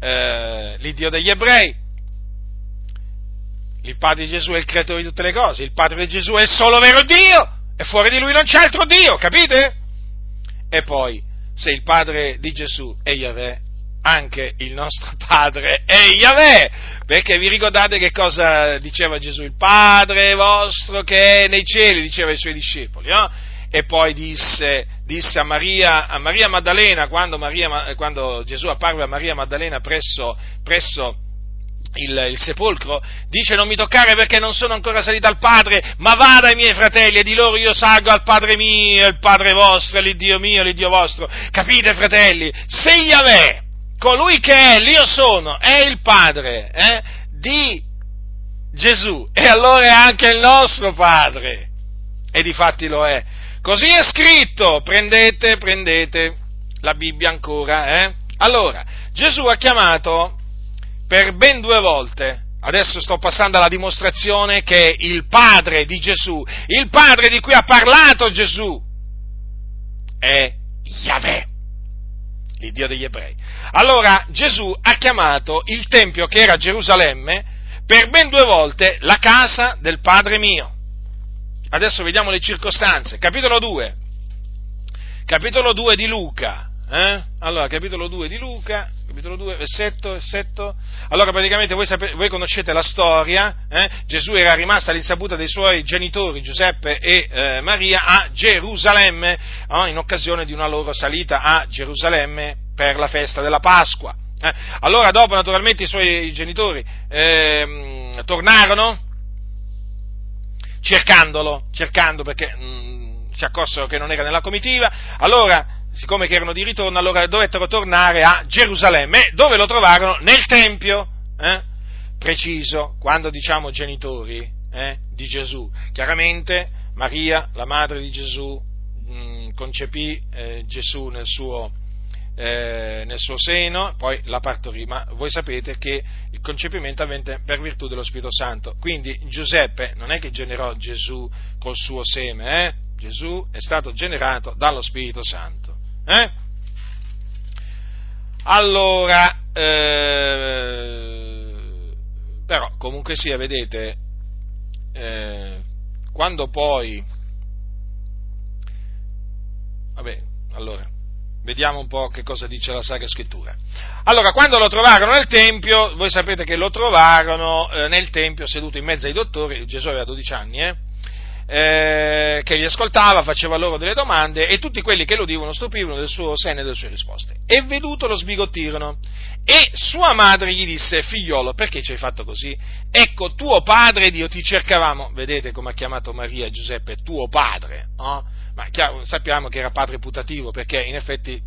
A: eh, l'Iddio degli ebrei, il padre di Gesù è il creatore di tutte le cose, il padre di Gesù è il solo vero Dio. E fuori di lui non c'è altro Dio, capite? E poi, se il padre di Gesù è Yahweh, anche il nostro Padre è Yahweh, perché vi ricordate che cosa diceva Gesù? Il Padre vostro che è nei cieli, diceva ai suoi discepoli, no? E poi disse, disse a, Maria, a, Maria, Maddalena, quando, Maria, quando, Gesù apparve a Maria Maddalena presso, presso il, il, sepolcro, dice non mi toccare perché non sono ancora salita al Padre, ma vada ai miei fratelli e di loro io salgo al Padre mio, il Padre vostro, l'Iddio mio, l'Iddio vostro. Capite fratelli? Se Yahweh colui che è, l'io sono, è il Padre eh, di Gesù e allora è anche il nostro Padre. E di fatti lo è. Così è scritto, prendete, prendete la Bibbia ancora, eh? Allora, Gesù ha chiamato per ben due volte, adesso sto passando alla dimostrazione che il Padre di Gesù, il Padre di cui ha parlato Gesù, è Yahweh, l'Iddio degli ebrei. Allora Gesù ha chiamato il Tempio che era Gerusalemme per ben due volte la casa del Padre mio. Adesso vediamo le circostanze. Capitolo 2. Capitolo 2 di Luca. Eh? Allora, capitolo 2 di Luca, capitolo 2, versetto, versetto. Allora, praticamente voi, sapete, voi conoscete la storia, eh? Gesù era rimasto all'insaputa dei suoi genitori, Giuseppe e eh, Maria, a Gerusalemme, oh, in occasione di una loro salita a Gerusalemme per la festa della Pasqua. Eh? Allora, dopo, naturalmente, i suoi genitori ehm, tornarono cercandolo, cercando perché mh, mm, si accorsero che non era nella comitiva. Allora, siccome che erano di ritorno, allora dovettero tornare a Gerusalemme, dove lo trovarono nel Tempio, eh? preciso, quando diciamo genitori eh? di Gesù. Chiaramente Maria, la madre di Gesù, mh, mm, concepì eh, Gesù nel suo, eh, nel suo, seno, poi la partorì, ma voi sapete che il concepimento avvenne per virtù dello Spirito Santo. Quindi Giuseppe non è che generò Gesù col suo seme, eh? Gesù è stato generato dallo Spirito Santo. Eh? Allora, eh, però comunque sia, vedete, eh, quando poi, vabbè, allora, vediamo un po' che cosa dice la Sacra Scrittura. Allora, quando lo trovarono nel Tempio, voi sapete che lo trovarono eh, nel Tempio seduto in mezzo ai dottori, Gesù aveva 12 anni, eh? Eh, che li ascoltava, faceva loro delle domande e tutti quelli che lo udivano stupivano del suo seno e delle sue risposte. E veduto lo sbigottirono. E sua madre gli disse, figliolo, perché ci hai fatto così? Ecco, tuo padre ed io ti cercavamo. Vedete come ha chiamato Maria Giuseppe, tuo padre. No? Ma chiaro, sappiamo che era padre putativo perché in effetti,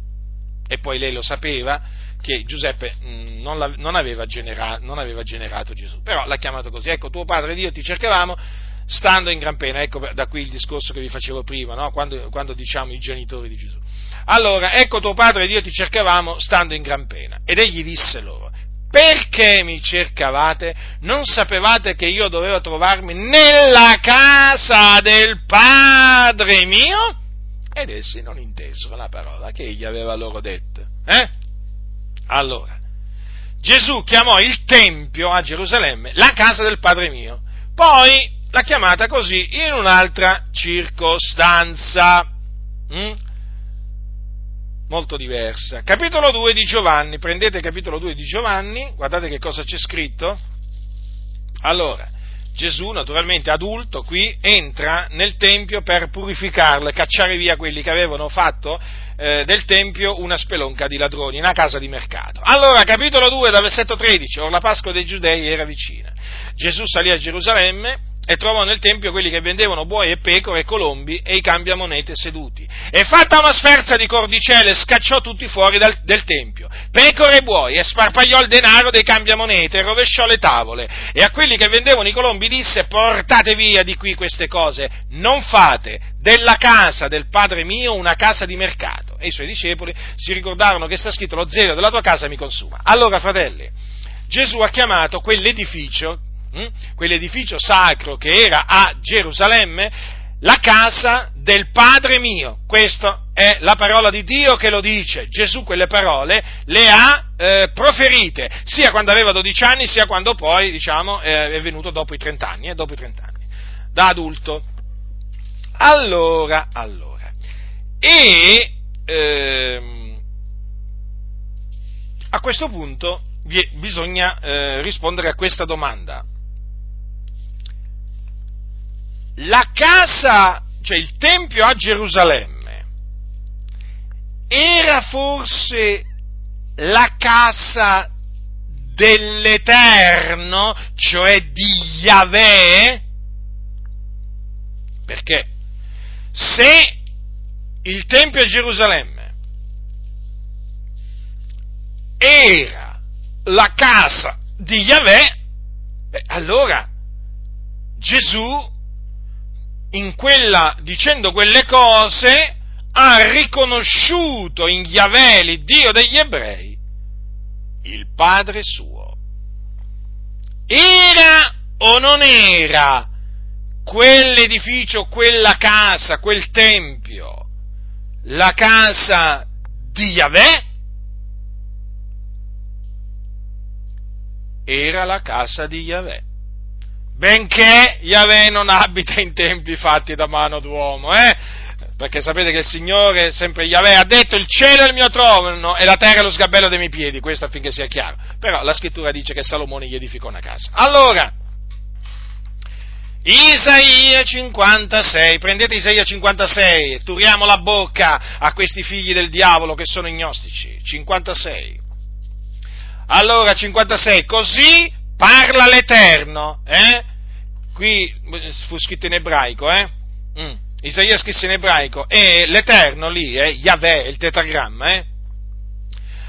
A: e poi lei lo sapeva, che Giuseppe mh, non, non, aveva genera, non, aveva generato Gesù. Però l'ha chiamato così, ecco, tuo padre ed io ti cercavamo stando in gran pena. Ecco da qui il discorso che vi facevo prima, no? quando, quando, diciamo i genitori di Gesù. Allora, ecco tuo padre ed io ti cercavamo stando in gran pena. Ed egli disse loro, perché mi cercavate? Non sapevate che io dovevo trovarmi nella casa del padre mio? Ed essi non intesero la parola che egli aveva loro detto. Eh? Allora, Gesù chiamò il Tempio a Gerusalemme la casa del Padre mio. Poi l'ha chiamata così in un'altra circostanza. Mm? Molto diversa. Capitolo 2 di Giovanni, prendete capitolo 2 di Giovanni, guardate che cosa c'è scritto. Allora, Gesù, naturalmente adulto, qui entra nel Tempio per purificarlo e cacciare via quelli che avevano fatto eh, del Tempio una spelonca di ladroni, una casa di mercato. Allora, capitolo 2, dal versetto 13, or la Pasqua dei Giudei era vicina. Gesù salì a Gerusalemme e trovò nel tempio quelli che vendevano buoi e pecore e colombi e i cambiamonete seduti. E fatta una sferza di cordicelle scacciò tutti fuori dal, del tempio, pecore e buoi, e sparpagliò il denaro dei cambiamonete e rovesciò le tavole. E a quelli che vendevano i colombi disse portate via di qui queste cose, non fate della casa del Padre mio una casa di mercato. E i suoi discepoli si ricordarono che sta scritto lo zelo della tua casa mi consuma. Allora, fratelli, Gesù ha chiamato quell'edificio hm? quell'edificio sacro che era a Gerusalemme, la casa del Padre mio. Questa è la parola di Dio che lo dice. Gesù quelle parole le ha eh, proferite, sia quando aveva 12 anni, sia quando poi, diciamo, eh, è venuto dopo i 30 anni, eh, dopo i 30 anni, da adulto. Allora, allora, e ehm, a questo punto bisogna eh, rispondere a questa domanda la casa, cioè il Tempio a Gerusalemme, era forse la casa dell'Eterno, cioè di Yahweh? Perché se il Tempio a Gerusalemme era la casa di Yahweh, allora Gesù, quella, dicendo quelle cose, ha riconosciuto in Yahweh, Dio degli ebrei, il Padre suo. Era o non era quell'edificio, quella casa, quel tempio, la casa di Yahweh? Era la casa di Yahweh. Benché Yahweh non abita in tempi fatti da mano d'uomo, eh? Perché sapete che il Signore, sempre Yahweh, ha detto il cielo è il mio trono e la terra è lo sgabello dei miei piedi, questo affinché sia chiaro. Però la scrittura dice che Salomone gli edificò una casa. Allora, Isaia 56, prendete Isaia 56, turiamo la bocca a questi figli del diavolo che sono ignostici. 56. Allora, 56, così parla l'Eterno, eh? Qui fu scritto in ebraico, eh? Mm. Isaia scrisse in ebraico e l'Eterno lì, eh? Yahweh, il tetagramma, eh?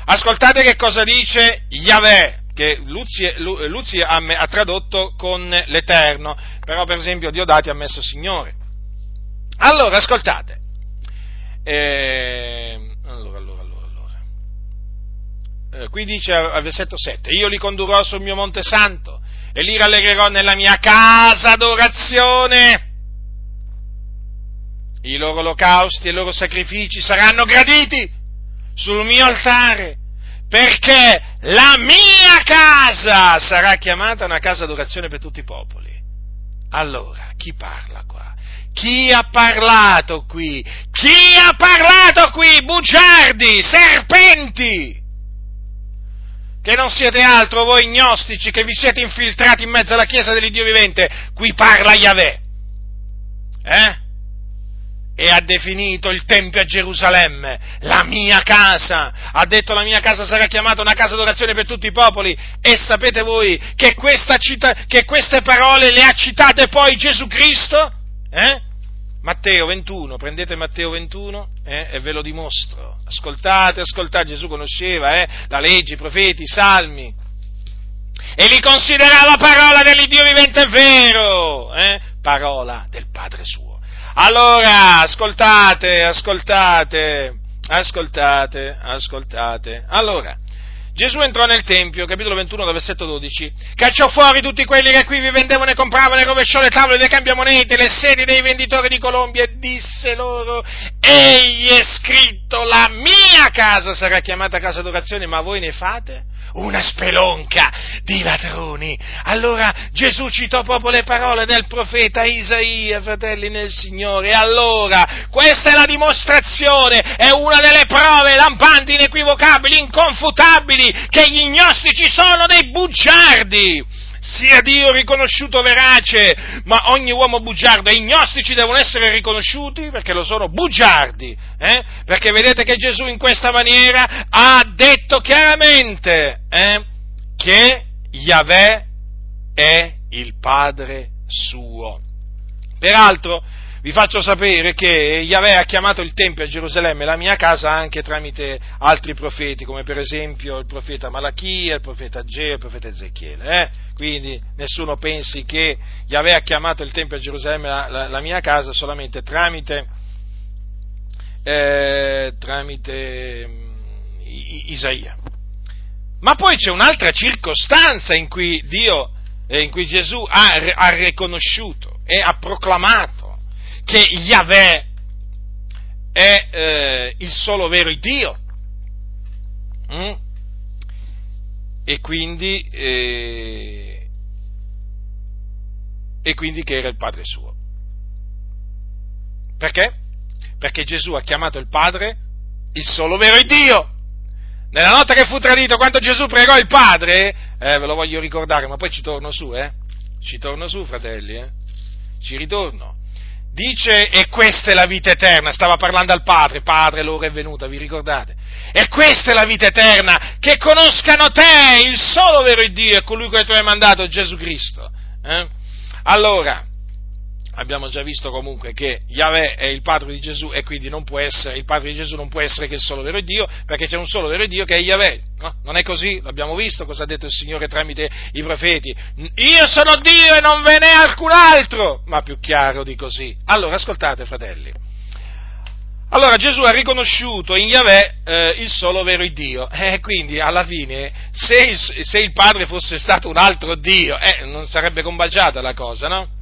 A: Ascoltate che cosa dice Yahweh, che Luzzi, Luzzi ha, ha, tradotto con l'Eterno, però per esempio Diodati ha messo Signore. Allora, ascoltate. Eh, allora, allora, allora, allora. Eh, qui dice al versetto 7, io li condurrò sul mio monte santo e li rallegrerò nella mia casa d'adorazione. I loro olocausti e i loro sacrifici saranno graditi sul mio altare perché la mia casa sarà chiamata una casa d'orazione per tutti i popoli. Allora, chi parla qua? Chi ha parlato qui? Chi ha parlato qui? Bugiardi, serpenti! Che non siete altro voi gnostici che vi siete infiltrati in mezzo alla Chiesa dell'Iddio vivente. Qui parla Yahweh. Eh? e ha definito il Tempio a Gerusalemme, la mia casa, ha detto la mia casa sarà chiamata una casa d'orazione per tutti i popoli e sapete voi che, cita, che queste parole le ha citate poi Gesù Cristo? Eh? Matteo 21, prendete Matteo 21 eh, e ve lo dimostro. Ascoltate, ascoltate, Gesù conosceva eh, la legge, i profeti, i salmi e li considerava parola dell'Iddio vivente e vero, eh? parola del Padre suo. Allora, ascoltate, ascoltate, ascoltate, ascoltate. Allora, Gesù entrò nel Tempio, capitolo 21, versetto 12, cacciò fuori tutti quelli che qui vi vendevano e compravano e rovesciò le tavole dei cambiamonete, le sedi dei venditori di Colombia e disse loro, egli è scritto, la mia casa sarà chiamata casa d'orazione, ma voi ne fate? Una spelonca di ladroni. Allora Gesù citò proprio le parole del profeta Isaia, fratelli nel Signore. Allora questa è la dimostrazione, è una delle prove lampanti, inequivocabili, inconfutabili, che gli gnostici sono dei bugiardi sia Dio riconosciuto verace, ma ogni uomo bugiardo e i gnostici devono essere riconosciuti perché lo sono bugiardi, eh? perché vedete che Gesù in questa maniera ha detto chiaramente eh, che Yahweh è il Padre suo. Peraltro, vi faccio sapere che Yahweh ha chiamato il Tempio a Gerusalemme la mia casa anche tramite altri profeti, come per esempio il profeta Malachia, il profeta Geo, il profeta Ezechiele. Eh? Quindi nessuno pensi che Yahweh ha chiamato il Tempio a Gerusalemme la, la, la mia casa solamente tramite, eh, tramite mm, Isaia. Ma poi c'è un'altra circostanza in cui Dio, eh, in cui Gesù ha, ha riconosciuto e ha proclamato che Yahweh è eh, il solo vero Dio. Mm? E, quindi, eh, e quindi che era il Padre suo. Perché? Perché Gesù ha chiamato il Padre il solo vero Dio. Nella notte che fu tradito, quando Gesù pregò il Padre, eh, ve lo voglio ricordare, ma poi ci torno su, eh? Ci torno su, fratelli, eh? Ci ritorno. Dice, e questa è la vita eterna, stava parlando al Padre, Padre, l'ora è venuta, vi ricordate? E questa è la vita eterna, che conoscano te, il solo vero Dio, e colui che tu hai mandato, Gesù Cristo. Eh? Allora, abbiamo già visto comunque che Yahweh è il padre di Gesù e quindi non può essere, il padre di Gesù non può essere che il solo vero Dio, perché c'è un solo vero Dio che è Yahweh. No? Non è così, l'abbiamo visto cosa ha detto il Signore tramite i profeti. Io sono Dio e non ve n'è alcun altro, ma più chiaro di così. Allora, ascoltate fratelli. Allora Gesù ha riconosciuto in Yahweh eh, il solo vero Dio e eh, quindi alla fine se il, se il, Padre fosse stato un altro Dio eh, non sarebbe combaciata la cosa, no?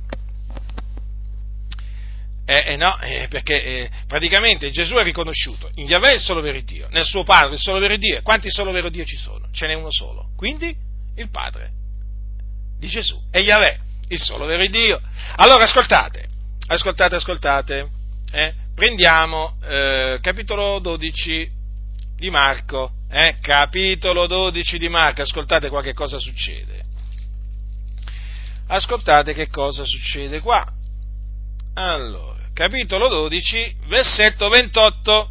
A: Eh, eh no, eh, perché eh, praticamente Gesù ha riconosciuto in Yahweh il solo vero Dio, nel suo Padre il solo vero Dio. Quanti solo vero Dio ci sono? Ce n'è uno solo. Quindi il Padre di Gesù è Yahweh, il solo vero Dio. Allora ascoltate, ascoltate, ascoltate. Eh? Prendiamo eh, capitolo 12 di Marco. capitolo 12 di Marco, ascoltate qua che cosa succede. Ascoltate che cosa succede qua. Allora capitolo 12, versetto 28.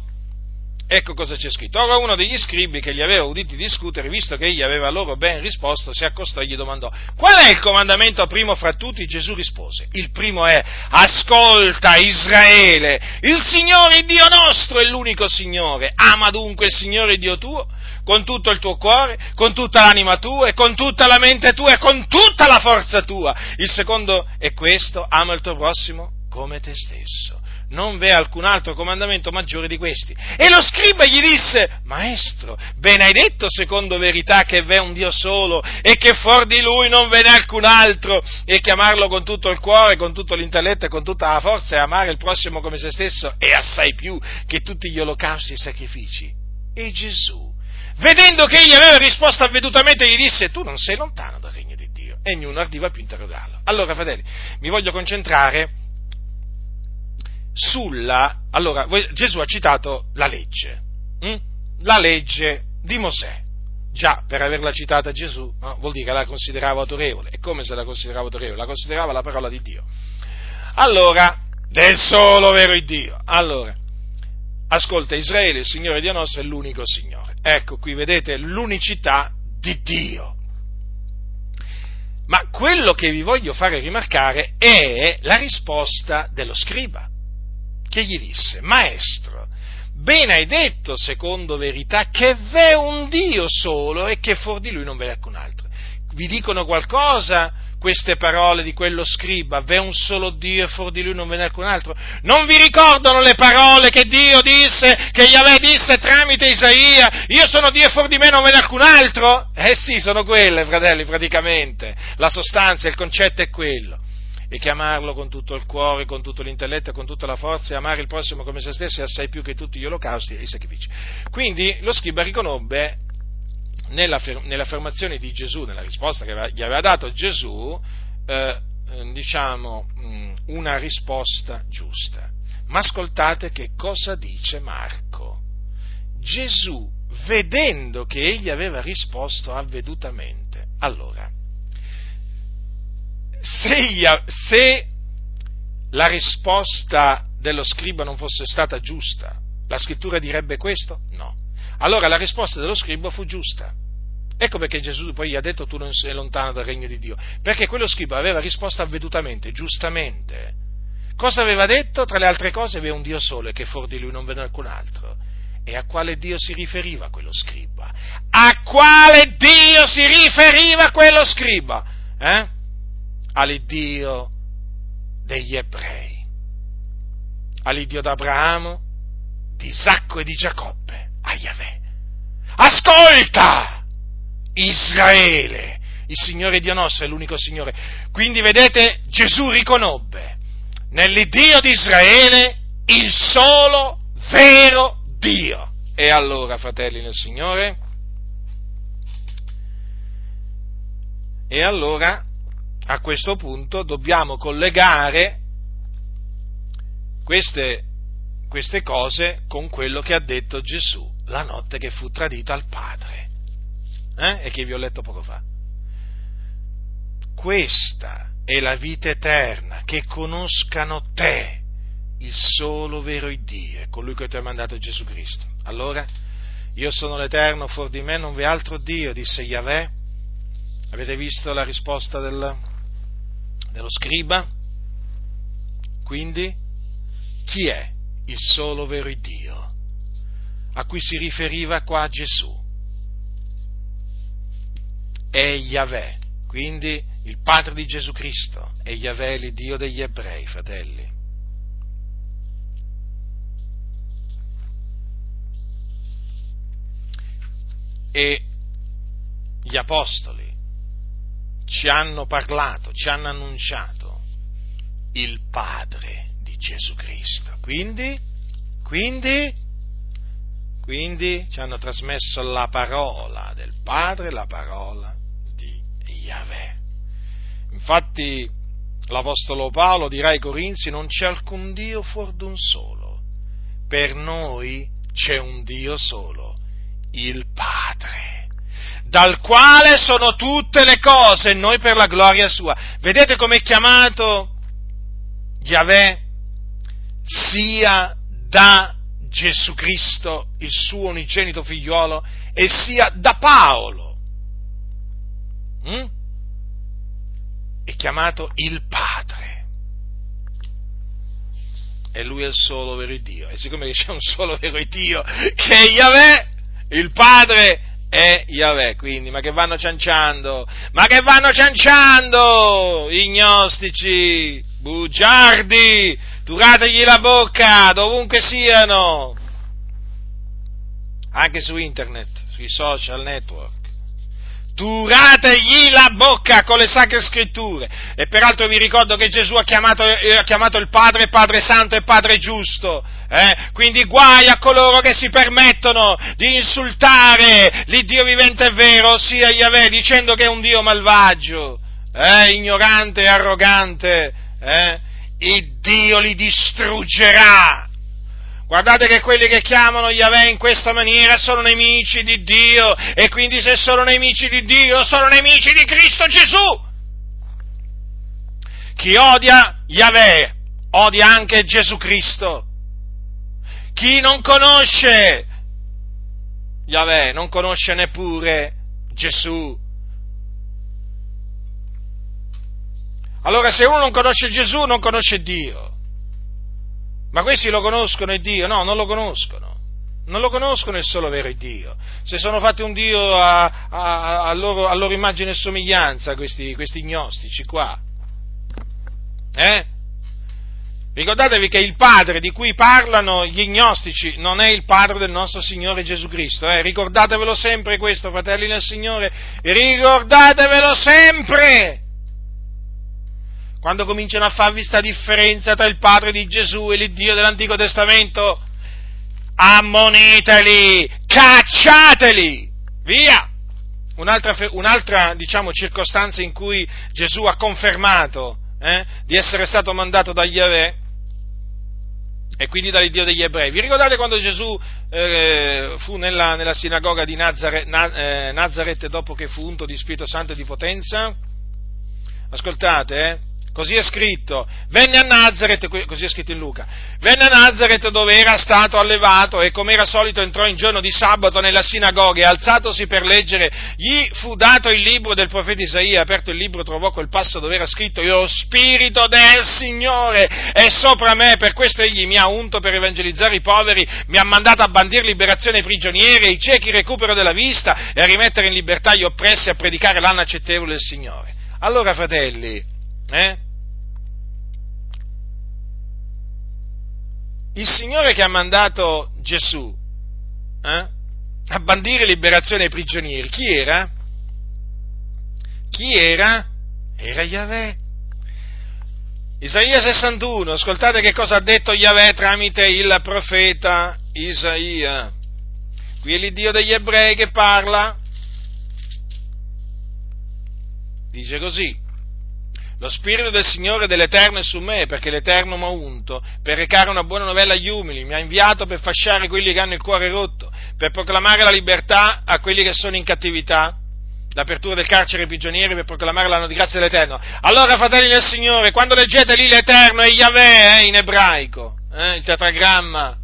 A: Ecco cosa c'è scritto. Ora uno degli scribi che gli aveva uditi discutere, visto che egli aveva loro ben risposto, si accostò e gli domandò, qual è il comandamento primo fra tutti? Gesù rispose, il primo è, ascolta Israele, il Signore Dio nostro è l'unico Signore, ama dunque il Signore Dio tuo con tutto il tuo cuore, con tutta l'anima tua, e con tutta la mente tua e con tutta la forza tua. Il secondo è questo, ama il tuo prossimo come te stesso. Non v'è alcun altro comandamento maggiore di questi. E lo scriba gli disse, Maestro, ben hai detto secondo verità che v'è un Dio solo e che fuori di lui non ve n'è alcun altro e chiamarlo con tutto il cuore, con tutto l'intelletto e con tutta la forza e amare il prossimo come se stesso e assai più che tutti gli olocausti e sacrifici. E Gesù, vedendo che egli aveva risposto avvedutamente, gli disse, tu non sei lontano dal regno di Dio. E ognuno ardiva più interrogarlo. Allora, fratelli, mi voglio concentrare sulla... Allora, Gesù ha citato la legge, hm? la legge di Mosè. Già, per averla citata Gesù, no? vuol dire che la considerava autorevole. E come se la considerava autorevole? La considerava la parola di Dio. Allora, del solo vero Dio. Allora, ascolta Israele, il Signore Dio nostro è l'unico Signore. Ecco, qui vedete l'unicità di Dio. Ma quello che vi voglio fare rimarcare è la risposta dello scriba che gli disse, Maestro, bene hai detto, secondo verità, che v'è un Dio solo e che fuori di lui non v'è alcun altro. Vi dicono qualcosa queste parole di quello scriba, v'è un solo Dio e fuori di lui non ve n'è alcun altro? Non vi ricordano le parole che Dio disse, che Yahweh disse tramite Isaia, io sono Dio e fuori di me non ve n'è alcun altro? Eh sì, sono quelle, fratelli, praticamente. La sostanza, il concetto è quello e chiamarlo con tutto il cuore, con tutto l'intelletto con tutta la forza e amare il prossimo come se stesso e assai più che tutti gli olocausti e i sacrifici. Quindi lo scriba riconobbe nell'affermazione di Gesù, nella risposta che gli aveva dato Gesù, eh, diciamo, una risposta giusta. Ma ascoltate che cosa dice Marco. Gesù, vedendo che egli aveva risposto avvedutamente, allora, se, se la risposta dello scriba non fosse stata giusta, la scrittura direbbe questo? No. Allora la risposta dello scriba fu giusta. Ecco perché Gesù poi gli ha detto tu non sei lontano dal regno di Dio, perché quello scriba aveva risposto avvedutamente, giustamente. Cosa aveva detto? Tra le altre cose aveva un Dio solo e che fuori di lui non ve n'è alcun altro. E a quale Dio si riferiva quello scriba? A quale Dio si riferiva quello scriba? Eh? all'Iddio degli ebrei, all'Iddio d'Abramo, di Isacco e di Giacobbe, a Yahweh. Ascolta, Israele, il Signore Dio nostro è l'unico Signore. Quindi vedete, Gesù riconobbe nell'Iddio di Israele il solo vero Dio. E allora, fratelli nel Signore, e allora a questo punto dobbiamo collegare queste, queste cose con quello che ha detto Gesù la notte che fu tradito al Padre eh? e che vi ho letto poco fa. Questa è la vita eterna, che conoscano te, il solo vero Dio, colui che ti ha mandato Gesù Cristo. Allora, io sono l'Eterno, fuori di me non v'è altro Dio, disse Yahweh. Avete visto la risposta del, dello scriba? Quindi, chi è il solo vero Dio a cui si riferiva qua Gesù? È Yahweh, quindi il Padre di Gesù Cristo, è Yahweh l'Iddio degli ebrei, fratelli. E gli apostoli ci hanno parlato, ci hanno annunciato il Padre di Gesù Cristo. Quindi, quindi, quindi ci hanno trasmesso la parola del Padre, la parola di Yahweh. Infatti l'Apostolo Paolo dirà ai Corinzi non c'è alcun Dio fuori d'un solo, per noi c'è un Dio solo, il Padre dal quale sono tutte le cose noi per la gloria sua. Vedete come è chiamato Yahweh? Sia da Gesù Cristo, il suo unigenito figliuolo, e sia da Paolo. Mm? È chiamato il Padre. E lui è il solo vero Dio. E siccome c'è un solo vero Dio, che è Yahweh, il Padre è Yahweh, quindi, ma che vanno cianciando, ma che vanno cianciando, ignostici, bugiardi, turategli la bocca, dovunque siano, anche su internet, sui social network. Turategli la bocca con le sacre scritture. E peraltro vi ricordo che Gesù ha chiamato, ha chiamato il Padre Padre Santo e Padre Giusto. Eh? Quindi guai a coloro che si permettono di insultare l'Iddio vivente e vero, ossia Yahweh, dicendo che è un Dio malvagio, eh? ignorante e arrogante. Eh? Il Dio li distruggerà. Guardate che quelli che chiamano Yahweh in questa maniera sono nemici di Dio e quindi se sono nemici di Dio sono nemici di Cristo Gesù. Chi odia Yahweh odia anche Gesù Cristo. Chi non conosce Yahweh non conosce neppure Gesù. Allora se uno non conosce Gesù non conosce Dio. Ma questi lo conoscono il Dio? No, non lo conoscono. Non lo conoscono il solo vero Dio. Se sono fatti un Dio a, a, a, loro, a loro, immagine e somiglianza, questi, questi gnostici qua. Eh? Ricordatevi che il Padre di cui parlano gli gnostici non è il Padre del nostro Signore Gesù Cristo. Eh? Ricordatevelo sempre questo, fratelli del Signore. Ricordatevelo sempre! Quando cominciano a farvi questa differenza tra il Padre di Gesù e l'Iddio dell'Antico Testamento, ammoniteli, cacciateli, via! Un'altra, un'altra diciamo, circostanza in cui Gesù ha confermato eh, di essere stato mandato dagli Yahweh e quindi dall'Iddio degli ebrei. Vi ricordate quando Gesù eh, fu nella, nella, sinagoga di Nazareth, na, eh, Nazareth dopo che fu unto di Spirito Santo e di potenza? Ascoltate, eh? Così è scritto, venne a Nazareth, così è scritto in Luca, venne a Nazareth dove era stato allevato e come era solito entrò in giorno di sabato nella sinagoga e alzatosi per leggere, gli fu dato il libro del profeta Isaia, aperto il libro trovò quel passo dove era scritto, lo spirito del Signore è sopra me, per questo egli mi ha unto per evangelizzare i poveri, mi ha mandato a bandire liberazione ai prigionieri, ai ciechi recupero della vista e a rimettere in libertà gli oppressi a predicare l'anno accettevole del Signore. Allora, fratelli, eh? Il Signore che ha mandato Gesù eh? a bandire liberazione ai prigionieri, chi era? Chi era? Era Yahweh. Isaia 61, ascoltate che cosa ha detto Yahweh tramite il profeta Isaia. Qui è l'Iddio degli ebrei che parla. Dice così, lo Spirito del Signore dell'Eterno è su me, perché l'Eterno mi ha unto, per recare una buona novella agli umili, mi ha inviato per fasciare quelli che hanno il cuore rotto, per proclamare la libertà a quelli che sono in cattività, l'apertura del carcere ai prigionieri, per proclamare l'anno di grazia dell'Eterno. Allora, fratelli del Signore, quando leggete lì l'Eterno e Yahweh eh, in ebraico, eh, il tetragramma,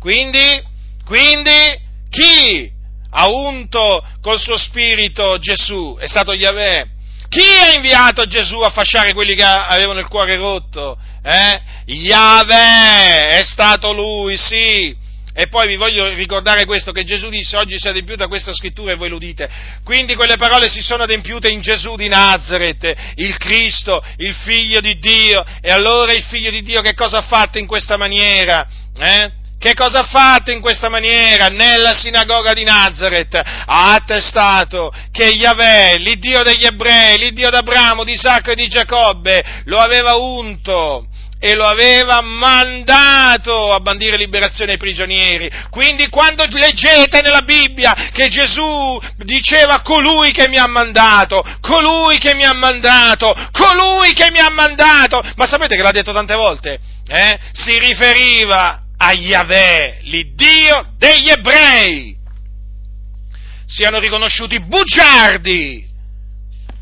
A: quindi, quindi, chi ha unto col suo spirito Gesù? È stato Yahweh chi ha inviato Gesù a fasciare quelli che avevano il cuore rotto? Eh? Yahweh è stato lui, sì. E poi vi voglio ricordare questo, che Gesù disse oggi si è adempiuta questa scrittura e voi lo udite. Quindi quelle parole si sono adempiute in Gesù di Nazareth, il Cristo, il Figlio di Dio. E allora il Figlio di Dio che cosa ha fatto in questa maniera? Eh? Che cosa ha fatto in questa maniera? Nella sinagoga di Nazareth ha attestato che Yahweh, l'Iddio degli ebrei, l'Iddio d'Abramo, di Isacco e di Giacobbe, lo aveva unto e lo aveva mandato a bandire liberazione ai prigionieri. Quindi quando leggete nella Bibbia che Gesù diceva colui che mi ha mandato, colui che mi ha mandato, colui che mi ha mandato, ma sapete che l'ha detto tante volte? Eh? Si riferiva a Yahweh, l'Iddio degli ebrei, siano riconosciuti bugiardi,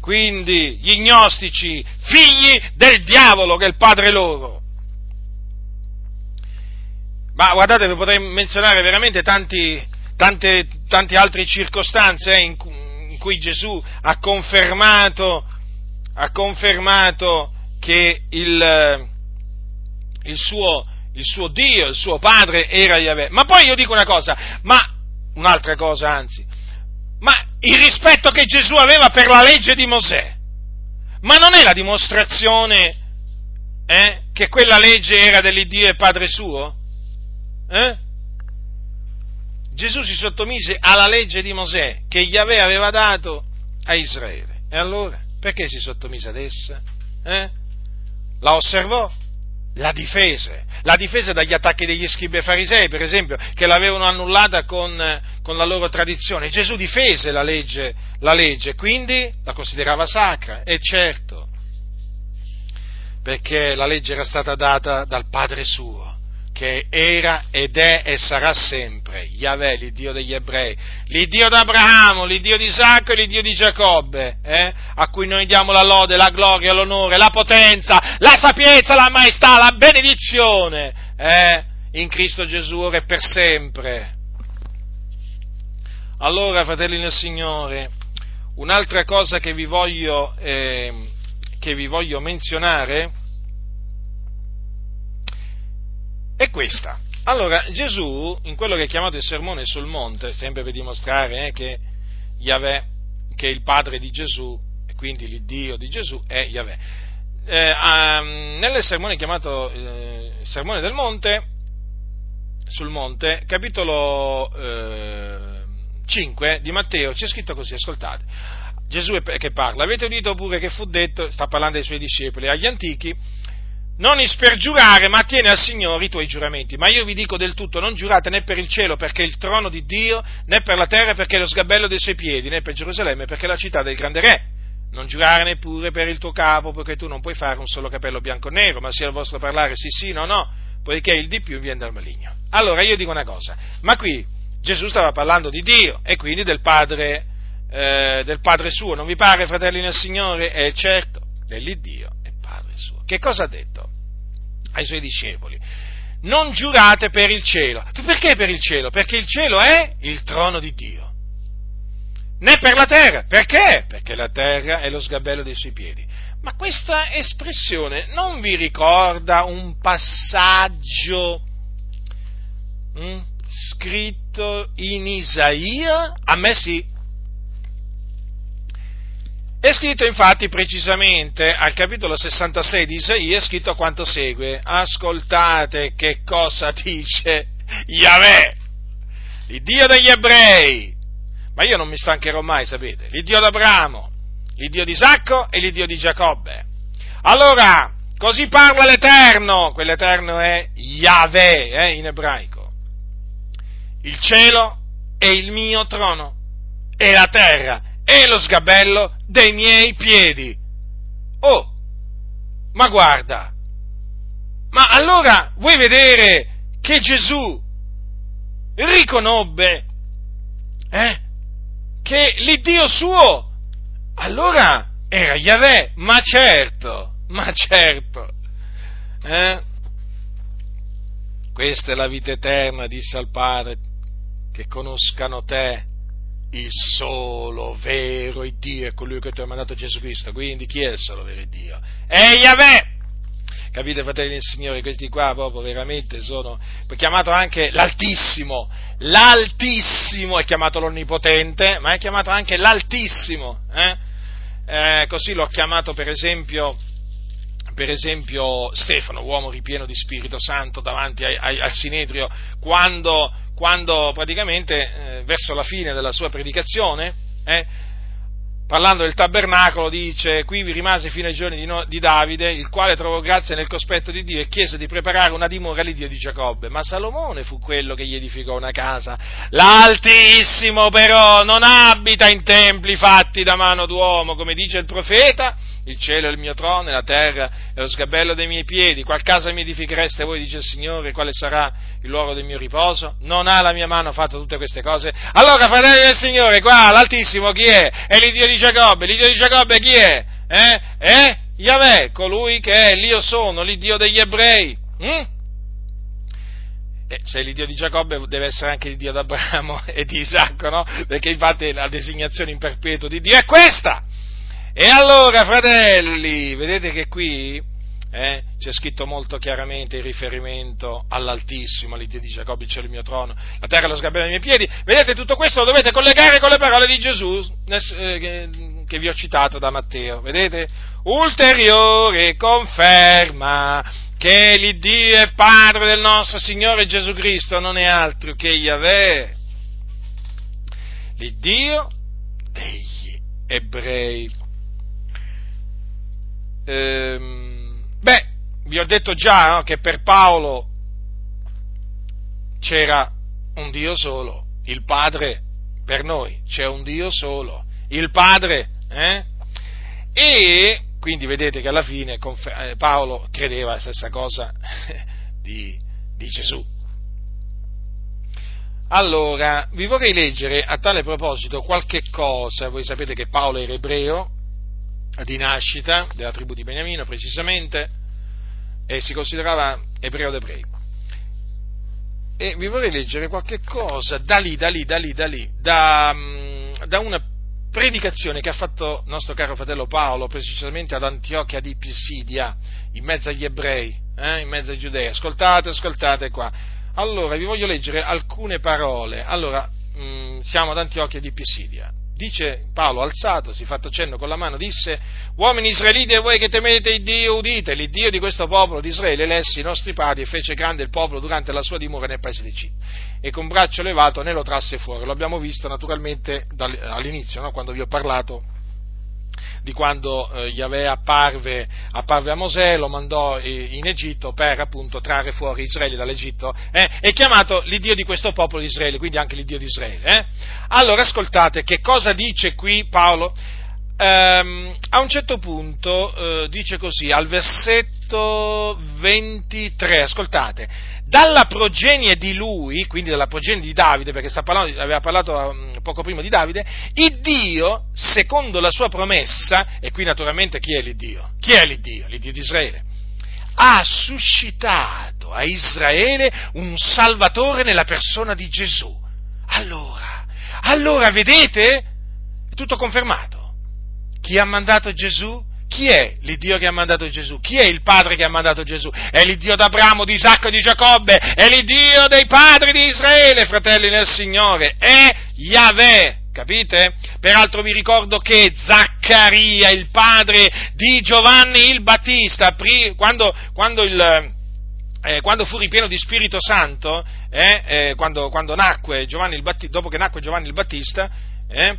A: quindi gli gnostici, figli del diavolo che è il padre loro. Ma guardate, vi potrei menzionare veramente tanti, tante, tante altre circostanze eh, in, in, cui Gesù ha confermato, ha confermato che il, il suo il suo Dio, il suo padre era Yahweh. Ma poi io dico una cosa, ma un'altra cosa anzi, ma il rispetto che Gesù aveva per la legge di Mosè, ma non è la dimostrazione eh, che quella legge era dell'Iddio e Padre suo? Eh? Gesù si sottomise alla legge di Mosè che Yahweh aveva dato a Israele. E allora, perché si sottomise ad essa? Eh? La osservò? La difese, la difese dagli attacchi degli scribi e farisei, per esempio, che l'avevano annullata con, con la loro tradizione. Gesù difese la legge, la legge, quindi la considerava sacra, e certo, perché la legge era stata data dal Padre suo che era ed è e sarà sempre Yahweh, l'Iddio degli ebrei, l'Iddio d'Abramo, l'Iddio di Isacco e l'Iddio di Giacobbe, eh? a cui noi diamo la lode, la gloria, l'onore, la potenza, la sapienza, la maestà, la benedizione, eh? in Cristo Gesù ora e per sempre. Allora, fratelli nel Signore, un'altra cosa che vi voglio, eh, che vi voglio menzionare, è questa. Allora, Gesù, in quello che è chiamato il sermone sul monte, sempre per dimostrare eh, che Yahweh, che il padre di Gesù, e quindi l'Iddio di Gesù, è Yahweh, eh, um, nel sermone chiamato eh, Sermone del Monte, sul monte, capitolo eh, 5 di Matteo, c'è scritto così, ascoltate. Gesù è che parla, avete udito pure che fu detto, sta parlando ai suoi discepoli, agli antichi, non ispergiurare, ma tieni al Signore i tuoi giuramenti. Ma io vi dico del tutto, non giurate né per il cielo perché è il trono di Dio, né per la terra perché è lo sgabello dei suoi piedi, né per Gerusalemme perché è la città del grande re. Non giurare neppure per il tuo capo, perché tu non puoi fare un solo capello bianco o nero, ma sia il vostro parlare sì sì, no no, poiché il di più viene dal maligno. Allora io dico una cosa, ma qui Gesù stava parlando di Dio e quindi del Padre, eh, del padre suo, non vi pare, fratelli nel Signore? È certo, dell'Iddio suo. Che cosa ha detto ai suoi discepoli? Non giurate per il cielo. Perché per il cielo? Perché il cielo è il trono di Dio. Né per la terra. Perché? Perché la terra è lo sgabello dei suoi piedi. Ma questa espressione non vi ricorda un passaggio hm, scritto in Isaia? A me sì. È scritto infatti precisamente al capitolo 66 di Isaia, è scritto quanto segue. Ascoltate che cosa dice Yahweh, il Dio degli ebrei. Ma io non mi stancherò mai, sapete, l'Iddio d'Abramo, l'Iddio di Isacco e l'Iddio di Giacobbe. Allora, così parla l'Eterno, quell'Eterno è Yahweh eh, in ebraico. Il cielo è il mio trono e la terra è lo sgabello dei miei piedi. Oh, ma guarda, ma allora vuoi vedere che Gesù riconobbe eh, che l'Iddio suo allora era Yahweh, ma certo, ma certo. Eh? Questa è la vita eterna, disse al Padre, che conoscano te, il solo vero Dio è colui che ti ha mandato Gesù Cristo. Quindi chi è il solo vero Dio? È Yahweh, capite fratelli del Signore, questi qua proprio veramente sono, chiamato anche l'Altissimo, l'Altissimo è chiamato l'Onnipotente, ma è chiamato anche l'Altissimo, eh? Eh, così l'ho chiamato per esempio per esempio Stefano, uomo ripieno di Spirito Santo davanti ai, ai, al Sinedrio, quando, quando praticamente eh, verso la fine della sua predicazione, eh, parlando del tabernacolo, dice, qui vi rimase fino ai giorni di, no, di, Davide, il quale trovò grazia nel cospetto di Dio e chiese di preparare una dimora all'Iddio di Giacobbe. Ma Salomone fu quello che gli edificò una casa. L'Altissimo però non abita in templi fatti da mano d'uomo, come dice il profeta, il cielo è il mio trono e la terra è lo sgabello dei miei piedi, qual casa mi edifichereste voi, dice il Signore, quale sarà il luogo del mio riposo? Non ha la mia mano fatto tutte queste cose? Allora, fratelli del Signore, qua l'Altissimo chi è? È l'Iddio di Giacobbe, l'Iddio di Giacobbe chi è? Eh? Eh? Yahweh, colui che è l'Io sono, l'Iddio degli ebrei. Mm? Eh, se l'Iddio di Giacobbe deve essere anche l'Iddio d'Abramo e di Isacco, no? Perché infatti la designazione in perpetuo di Dio è questa! E allora, fratelli, vedete che qui eh, c'è scritto molto chiaramente il riferimento all'Altissimo, all'Iddio di Giacobbe, il cielo il mio trono, la terra è lo sgabello dei miei piedi. Vedete, tutto questo lo dovete collegare con le parole di Gesù eh, che vi ho citato da Matteo. Vedete? Ulteriore conferma che l'Iddio è Padre del nostro Signore Gesù Cristo non è altro che Yahweh, l'Iddio degli ebrei ehm, beh, vi ho detto già no, che per Paolo c'era un Dio solo, il Padre per noi, c'è un Dio solo, il Padre, eh? E quindi vedete che alla fine eh, Paolo credeva la stessa cosa di, di Gesù. Allora, vi vorrei leggere a tale proposito qualche cosa, voi sapete che Paolo era ebreo, di nascita, della tribù di Beniamino precisamente, e si considerava ebreo d'ebrei. E vi vorrei leggere qualche cosa da lì, da lì, da lì, da lì, da, mm, da una predicazione che ha fatto nostro caro fratello Paolo, precisamente ad Antiochia di Pisidia, in mezzo agli ebrei, eh, in mezzo ai giudei. Ascoltate, ascoltate qua. Allora, vi voglio leggere alcune parole. Allora, mh, mm, siamo ad Antiochia di Pisidia dice Paolo, alzatosi, fatto cenno con la mano, disse, uomini israeliti e voi che temete il Dio, udite, l'Iddio di questo popolo di Israele elesse i nostri padri e fece grande il popolo durante la sua dimora nel paese di Cipro e con braccio levato ne lo trasse fuori. Lo abbiamo visto naturalmente all'inizio, no? quando vi ho parlato di quando eh, Yahweh apparve, apparve, a Mosè, lo mandò in Egitto per appunto trarre fuori Israele dall'Egitto, eh, è chiamato l'Iddio di questo popolo di Israele, quindi anche l'Iddio di Israele. Eh? Allora ascoltate che cosa dice qui Paolo? Um, a un certo punto uh, dice così, al versetto 23, ascoltate, dalla progenie di lui, quindi dalla progenie di Davide, perché parlando, aveva parlato um, poco prima di Davide, il Dio, secondo la sua promessa, e qui naturalmente chi è l'Iddio? Chi è l'Iddio? L'Iddio di Israele. Ha suscitato a Israele un salvatore nella persona di Gesù. Allora, allora vedete? È tutto confermato. Chi ha mandato Gesù? Chi è l'Iddio che ha mandato Gesù? Chi è il Padre che ha mandato Gesù? È l'Iddio d'Abramo, di Isacco e di Giacobbe, è l'Iddio dei padri di Israele, fratelli nel Signore, è Yahweh, capite? Peraltro vi ricordo che Zaccaria, il padre di Giovanni il Battista, quando, quando, il, eh, quando fu ripieno di Spirito Santo, eh, eh, quando, quando, nacque Giovanni il Battista, dopo che nacque Giovanni il Battista, eh,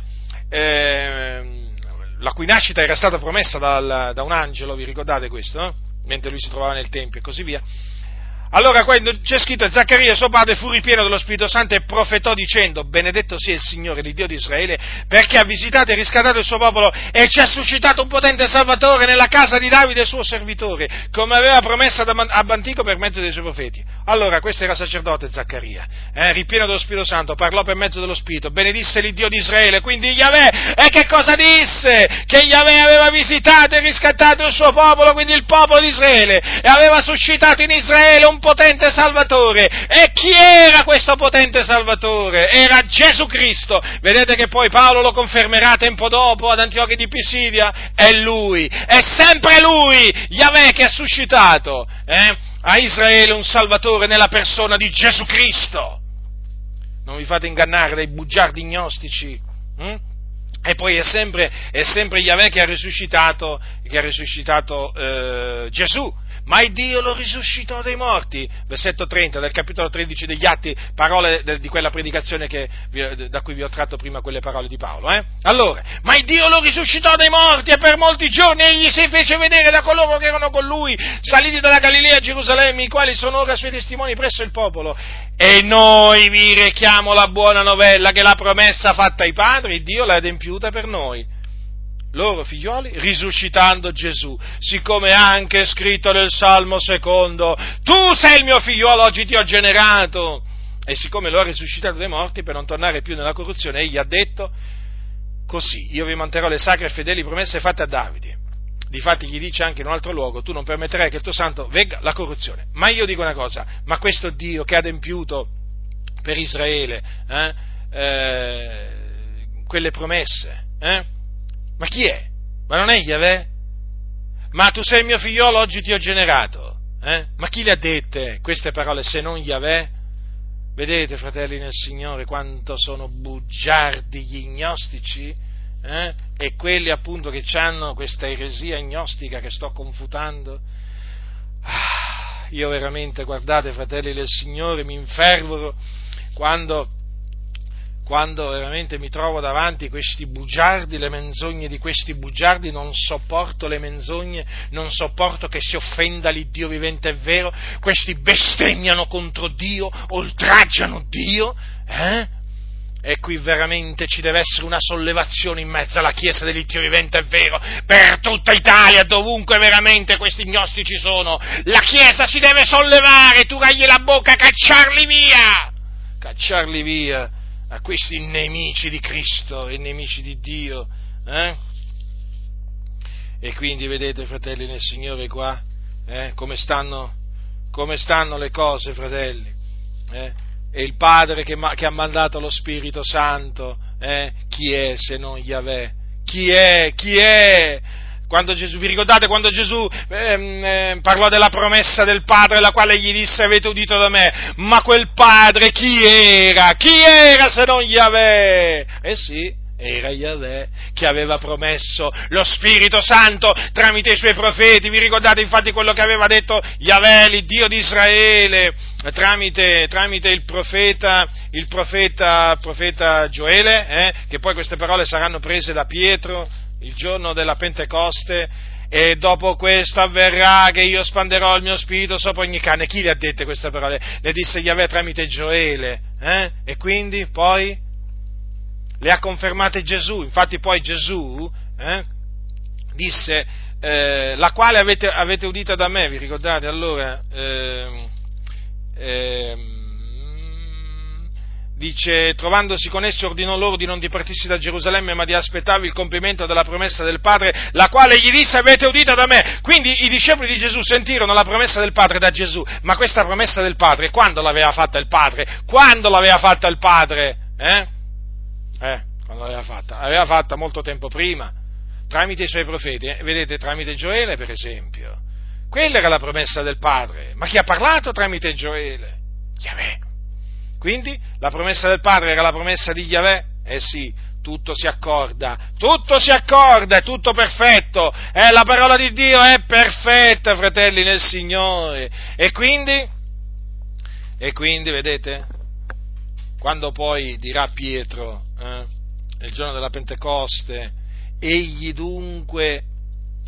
A: eh la cui nascita era stata promessa dal, da un angelo, vi ricordate questo? No? Mentre lui si trovava nel Tempio e così via. Allora quando c'è scritto Zaccaria suo padre fu ripieno dello Spirito Santo e profetò dicendo benedetto sia il Signore, l'Iddio di Israele, perché ha visitato e riscattato il suo popolo e ci ha suscitato un potente Salvatore nella casa di Davide suo servitore, come aveva promesso ad Antico per mezzo dei suoi profeti. Allora questo era sacerdote Zaccaria, eh, ripieno dello Spirito Santo, parlò per mezzo dello Spirito, benedisse l'Iddio di Israele, quindi Yahweh, e che cosa disse? Che Yahweh aveva visitato e riscattato il suo popolo, quindi il popolo di Israele, e aveva suscitato in Israele un potente Salvatore. E chi era questo potente Salvatore? Era Gesù Cristo. Vedete che poi Paolo lo confermerà tempo dopo ad Antiochia di Pisidia? È lui, è sempre lui, Yahweh che ha suscitato eh, a Israele un Salvatore nella persona di Gesù Cristo. Non vi fate ingannare dai bugiardi gnostici. Hm? E poi è sempre, è sempre Yahweh che ha risuscitato, che ha risuscitato eh, Gesù ma il Dio lo risuscitò dai morti. Versetto 30 del capitolo 13 degli Atti, parole di quella predicazione vi, da cui vi ho tratto prima quelle parole di Paolo. Eh? Allora, ma il Dio lo risuscitò dai morti e per molti giorni egli si fece vedere da coloro che erano con lui, saliti dalla Galilea a Gerusalemme, i quali sono ora suoi testimoni presso il popolo. E noi vi richiamo la buona novella che la promessa fatta ai padri, Dio l'ha adempiuta per noi loro figlioli, risuscitando Gesù, siccome anche scritto nel Salmo secondo, tu sei il mio figliolo, oggi ti ho generato. E siccome lo ha risuscitato dai morti per non tornare più nella corruzione, egli ha detto, così, io vi manterrò le sacre e fedeli promesse fatte a Davide. Difatti gli dice anche in un altro luogo, tu non permetterai che il tuo santo vegga la corruzione. Ma io dico una cosa, ma questo Dio che ha adempiuto per Israele eh, eh, quelle promesse, eh, ma chi è? Ma non è Yahweh? Ma tu sei mio figliolo, oggi ti ho generato. Eh? Ma chi le ha dette queste parole se non Yahweh? Vedete, fratelli nel Signore, quanto sono bugiardi gli gnostici? Eh? E quelli appunto che hanno questa eresia gnostica che sto confutando? Ah, io veramente, guardate, fratelli del Signore, mi infervoro quando quando veramente mi trovo davanti questi bugiardi, le menzogne di questi bugiardi, non sopporto le menzogne, non sopporto che si offenda l'Iddio vivente e vero, questi bestemmiano contro Dio, oltraggiano Dio, eh? E qui veramente ci deve essere una sollevazione in mezzo alla Chiesa dell'Iddio vivente, è vero, per tutta Italia, dovunque veramente questi gnostici sono. La Chiesa si deve sollevare, turargli la bocca, cacciarli via! Cacciarli via! A questi nemici di Cristo e nemici di Dio. Eh? E quindi vedete, fratelli nel Signore, qua eh, come, stanno, come, stanno, le cose, fratelli. Eh? E il Padre che, che, ha mandato lo Spirito Santo, eh? chi è se non Yahweh? Chi è? Chi è? Quando Gesù, vi ricordate quando Gesù ehm, eh, parlò della promessa del Padre, la quale gli disse avete udito da me, ma quel Padre chi era? Chi era se non Yahweh? Eh sì, era Yahweh che aveva promesso lo Spirito Santo tramite i suoi profeti. Vi ricordate infatti quello che aveva detto Yahweh, il Dio di Israele, tramite, tramite il profeta, il profeta, profeta Gioele, eh, che poi queste parole saranno prese da Pietro il giorno della Pentecoste, e dopo questo avverrà che io spanderò il mio spirito sopra ogni cane. Chi le ha dette queste parole? Le disse Yahweh tramite Gioele, eh? E quindi poi le ha confermate Gesù. Infatti poi Gesù eh, disse, eh, la quale avete, avete, udita da me, vi ricordate? Allora, eh, dice, trovandosi con essi ordinò loro di non dipartirsi da Gerusalemme, ma di aspettare il compimento della promessa del Padre, la quale gli disse, avete udito da me. Quindi i discepoli di Gesù sentirono la promessa del Padre da Gesù, ma questa promessa del Padre, quando l'aveva fatta il Padre? Quando l'aveva fatta il Padre? Eh? Eh, quando l'aveva fatta? L'aveva fatta molto tempo prima, tramite i suoi profeti, eh? vedete, tramite Gioele, per esempio. Quella era la promessa del Padre, ma chi ha parlato tramite Gioele? Yahweh. Quindi la promessa del Padre era la promessa di Yahweh? Eh sì, tutto si accorda, tutto si accorda, è tutto perfetto, eh, la parola di Dio è perfetta, fratelli nel Signore. E quindi, e quindi vedete, quando poi dirà Pietro, eh, nel giorno della Pentecoste, egli dunque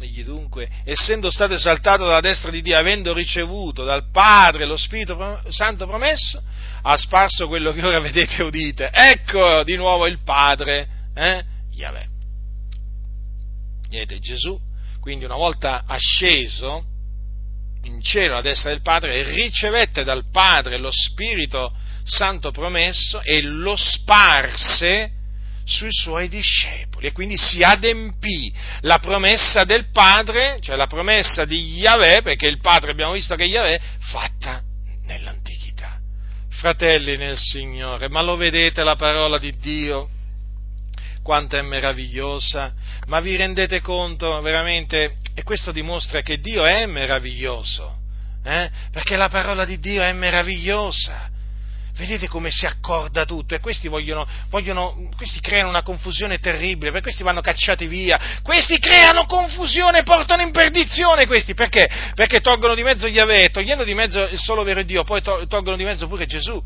A: Egli dunque, essendo stato esaltato dalla destra di Dio, avendo ricevuto dal Padre lo Spirito Santo promesso, ha sparso quello che ora vedete e udite. Ecco di nuovo il Padre, eh? Yahweh. Vedete, Gesù, quindi una volta asceso in cielo alla destra del Padre, ricevette dal Padre lo Spirito Santo promesso e lo sparse sui suoi discepoli e quindi si adempì la promessa del Padre, cioè la promessa di Yahweh, perché il Padre abbiamo visto che è Yahweh, fatta fratelli nel Signore, ma lo vedete la parola di Dio? Quanto è meravigliosa, ma vi rendete conto veramente, e questo dimostra che Dio è meraviglioso, eh? perché la parola di Dio è meravigliosa. Vedete come si accorda tutto e questi vogliono, vogliono, questi creano una confusione terribile, per questi vanno cacciati via, questi creano confusione, portano in perdizione questi, perché? Perché tolgono di mezzo Yahweh, togliendo di mezzo il solo vero Dio, poi tolgono di mezzo pure Gesù.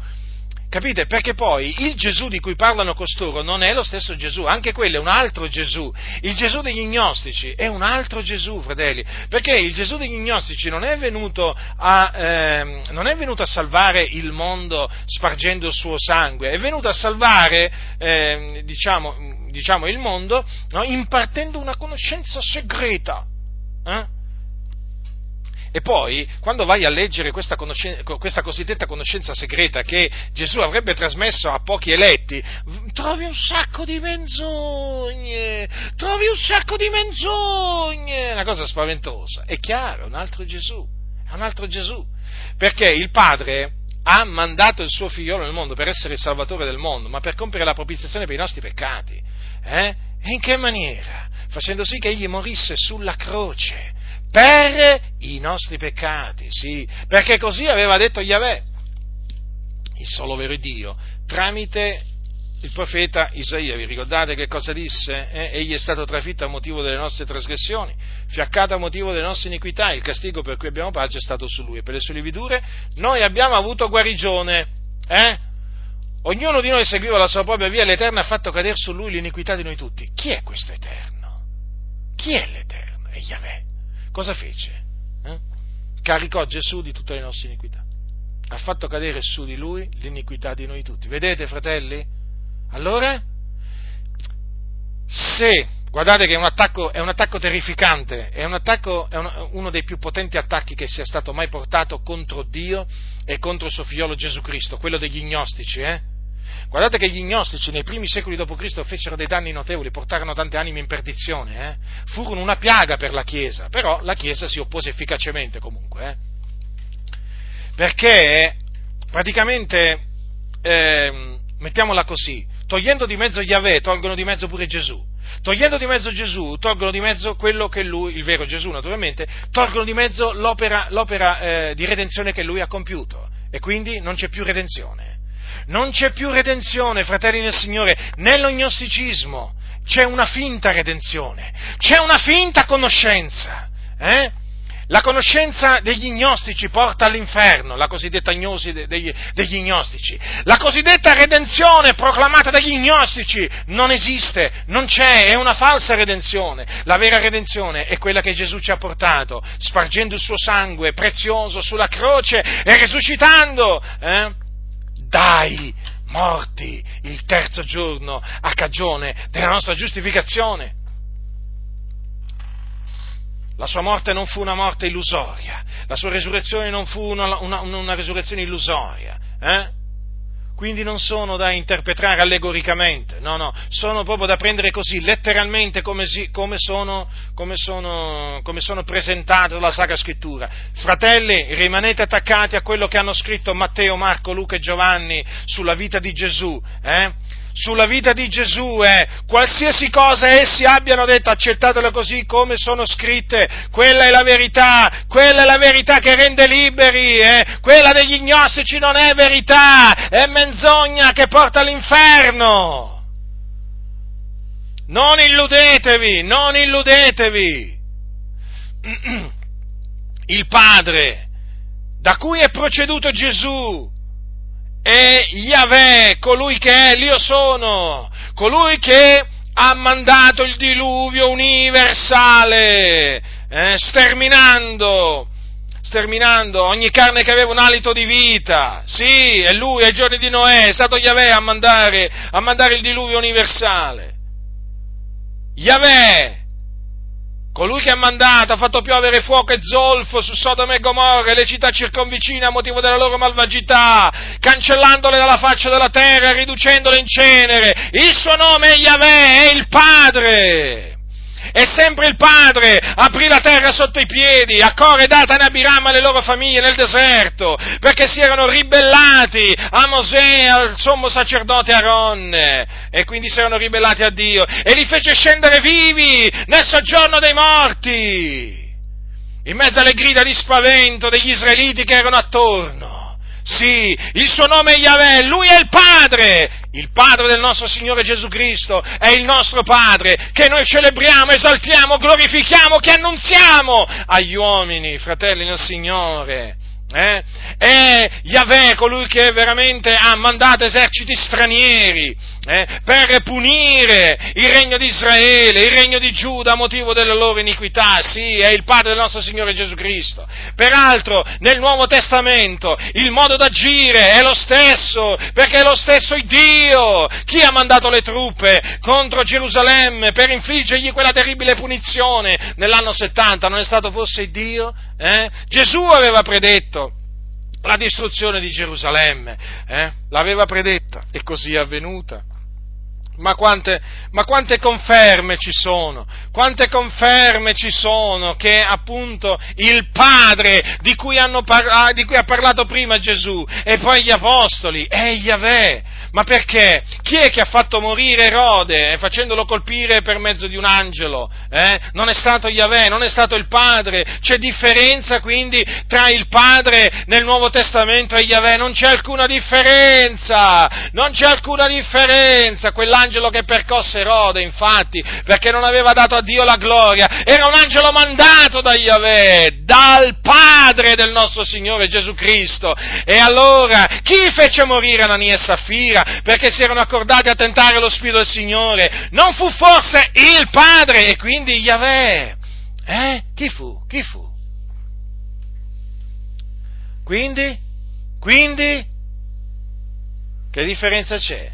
A: Capite? Perché poi il Gesù di cui parlano costoro non è lo stesso Gesù, anche quello è un altro Gesù. Il Gesù degli gnostici è un altro Gesù, fratelli, perché il Gesù degli gnostici non è venuto a, eh, non è venuto a salvare il mondo spargendo il suo sangue, è venuto a salvare, eh, diciamo, diciamo, il mondo no, impartendo una conoscenza segreta. Eh? E poi, quando vai a leggere questa, questa, cosiddetta conoscenza segreta che Gesù avrebbe trasmesso a pochi eletti, trovi un sacco di menzogne, trovi un sacco di menzogne, una cosa spaventosa. È chiaro, è un altro Gesù, è un altro Gesù. Perché il Padre ha mandato il suo figliolo nel mondo per essere il salvatore del mondo, ma per compiere la propiziazione per i nostri peccati. Eh? E in che maniera? Facendo sì che egli morisse sulla croce per i nostri peccati, sì, perché così aveva detto Yahweh, il solo vero Dio, tramite il profeta Isaia, vi ricordate che cosa disse? Eh? Egli è stato trafitto a motivo delle nostre trasgressioni, fiaccato a motivo delle nostre iniquità, il castigo per cui abbiamo pace è stato su lui e per le sue lividure noi abbiamo avuto guarigione. Eh? Ognuno di noi seguiva la sua propria via, l'Eterno ha fatto cadere su lui l'iniquità di noi tutti. Chi è questo Eterno? Chi è l'Eterno? È Yahweh. Cosa fece? Eh? Caricò Gesù di tutte le nostre iniquità. Ha fatto cadere su di lui l'iniquità di noi tutti. Vedete, fratelli? Allora, se, guardate che è un attacco, è un attacco terrificante, è, un attacco, è un, uno dei più potenti attacchi che sia stato mai portato contro Dio e contro il suo figliolo Gesù Cristo, quello degli gnostici, eh? Guardate che gli gnostici nei primi secoli d.C. fecero dei danni notevoli, portarono tante anime in perdizione, eh? furono una piaga per la Chiesa, però la Chiesa si oppose efficacemente comunque, eh? perché praticamente, eh, mettiamola così, togliendo di mezzo Yahweh, tolgono di mezzo pure Gesù. Togliendo di mezzo Gesù, tolgono di mezzo quello che lui, il vero Gesù naturalmente, tolgono di mezzo l'opera, l'opera eh, di redenzione che lui ha compiuto. E quindi non c'è più redenzione non c'è più redenzione, fratelli nel Signore, nell'ognosticismo. C'è una finta redenzione, c'è una finta conoscenza. Eh? La conoscenza degli gnostici porta all'inferno, la cosiddetta gnosi degli, degli gnostici. La cosiddetta redenzione proclamata dagli gnostici non esiste, non c'è, è una falsa redenzione. La vera redenzione è quella che Gesù ci ha portato, spargendo il suo sangue prezioso sulla croce e risuscitando. Eh? Dai morti il terzo giorno a cagione della nostra giustificazione. La sua morte non fu una morte illusoria, la sua resurrezione non fu una, una, una resurrezione illusoria. Eh? Quindi non sono da interpretare allegoricamente, no, no, sono proprio da prendere così, letteralmente come, si, come, sono, come, sono, come sono, presentate dalla Sacra Scrittura. Fratelli, rimanete attaccati a quello che hanno scritto Matteo, Marco, Luca e Giovanni sulla vita di Gesù, eh? Sulla vita di Gesù, eh, qualsiasi cosa essi abbiano detto, accettatelo così come sono scritte, quella è la verità, quella è la verità che rende liberi, eh, quella degli gnostici non è verità, è menzogna che porta all'inferno. Non illudetevi, non illudetevi. Il Padre, da cui è proceduto Gesù, è Yahweh, colui che è l'Io sono, colui che ha mandato il diluvio universale, eh, sterminando, sterminando ogni carne che aveva un alito di vita. Sì, è lui, ai giorni di Noè, è stato Yahweh a mandare, a mandare il diluvio universale. Yahweh, Colui che ha mandato, ha fatto piovere fuoco e zolfo su Sodoma e Gomorra e le città circonvicine a motivo della loro malvagità, cancellandole dalla faccia della terra riducendole in cenere. Il suo nome è Yahweh, è il Padre. E sempre il Padre aprì la terra sotto i piedi a Core, Datan e Abiram alle loro famiglie nel deserto, perché si erano ribellati a Mosè, al sommo sacerdote Aaron, e quindi si erano ribellati a Dio, e li fece scendere vivi nel soggiorno dei morti, in mezzo alle grida di spavento degli israeliti che erano attorno. Sì, il suo nome è Yahweh, lui è il Padre, il Padre del nostro Signore Gesù Cristo, è il nostro Padre, che noi celebriamo, esaltiamo, glorifichiamo, che annunziamo agli uomini, fratelli nel Signore. Eh? È Yahweh colui che veramente ha mandato eserciti stranieri eh? per punire il regno di Israele, il regno di Giuda a motivo delle loro iniquità. Sì, è il Padre del nostro Signore Gesù Cristo. Peraltro, nel Nuovo Testamento il modo d'agire è lo stesso, perché è lo stesso Dio. Chi ha mandato le truppe contro Gerusalemme per infliggergli quella terribile punizione nell'anno 70? Non è stato forse Dio? Eh? Gesù aveva predetto la distruzione di Gerusalemme, eh? l'aveva predetta e così è avvenuta. Ma quante, ma quante, conferme ci sono, quante conferme ci sono che appunto il Padre di cui, par- di cui ha parlato prima Gesù e poi gli Apostoli è Yahweh. Ma perché? Chi è che ha fatto morire Erode facendolo colpire per mezzo di un angelo? Eh? Non è stato Yahweh, non è stato il Padre. C'è differenza quindi tra il Padre nel Nuovo Testamento e Yahweh? Non c'è alcuna differenza! Non c'è alcuna differenza! Quell'angelo l'angelo che percosse Erode, infatti, perché non aveva dato a Dio la gloria, era un angelo mandato da Yahweh, dal Padre del nostro Signore Gesù Cristo. E allora, chi fece morire Anania e Saffira? Perché si erano accordati a tentare lo Spirito del Signore? Non fu forse il Padre e quindi Yahweh? Eh? Chi fu? Chi fu? Quindi? Quindi? Che differenza c'è?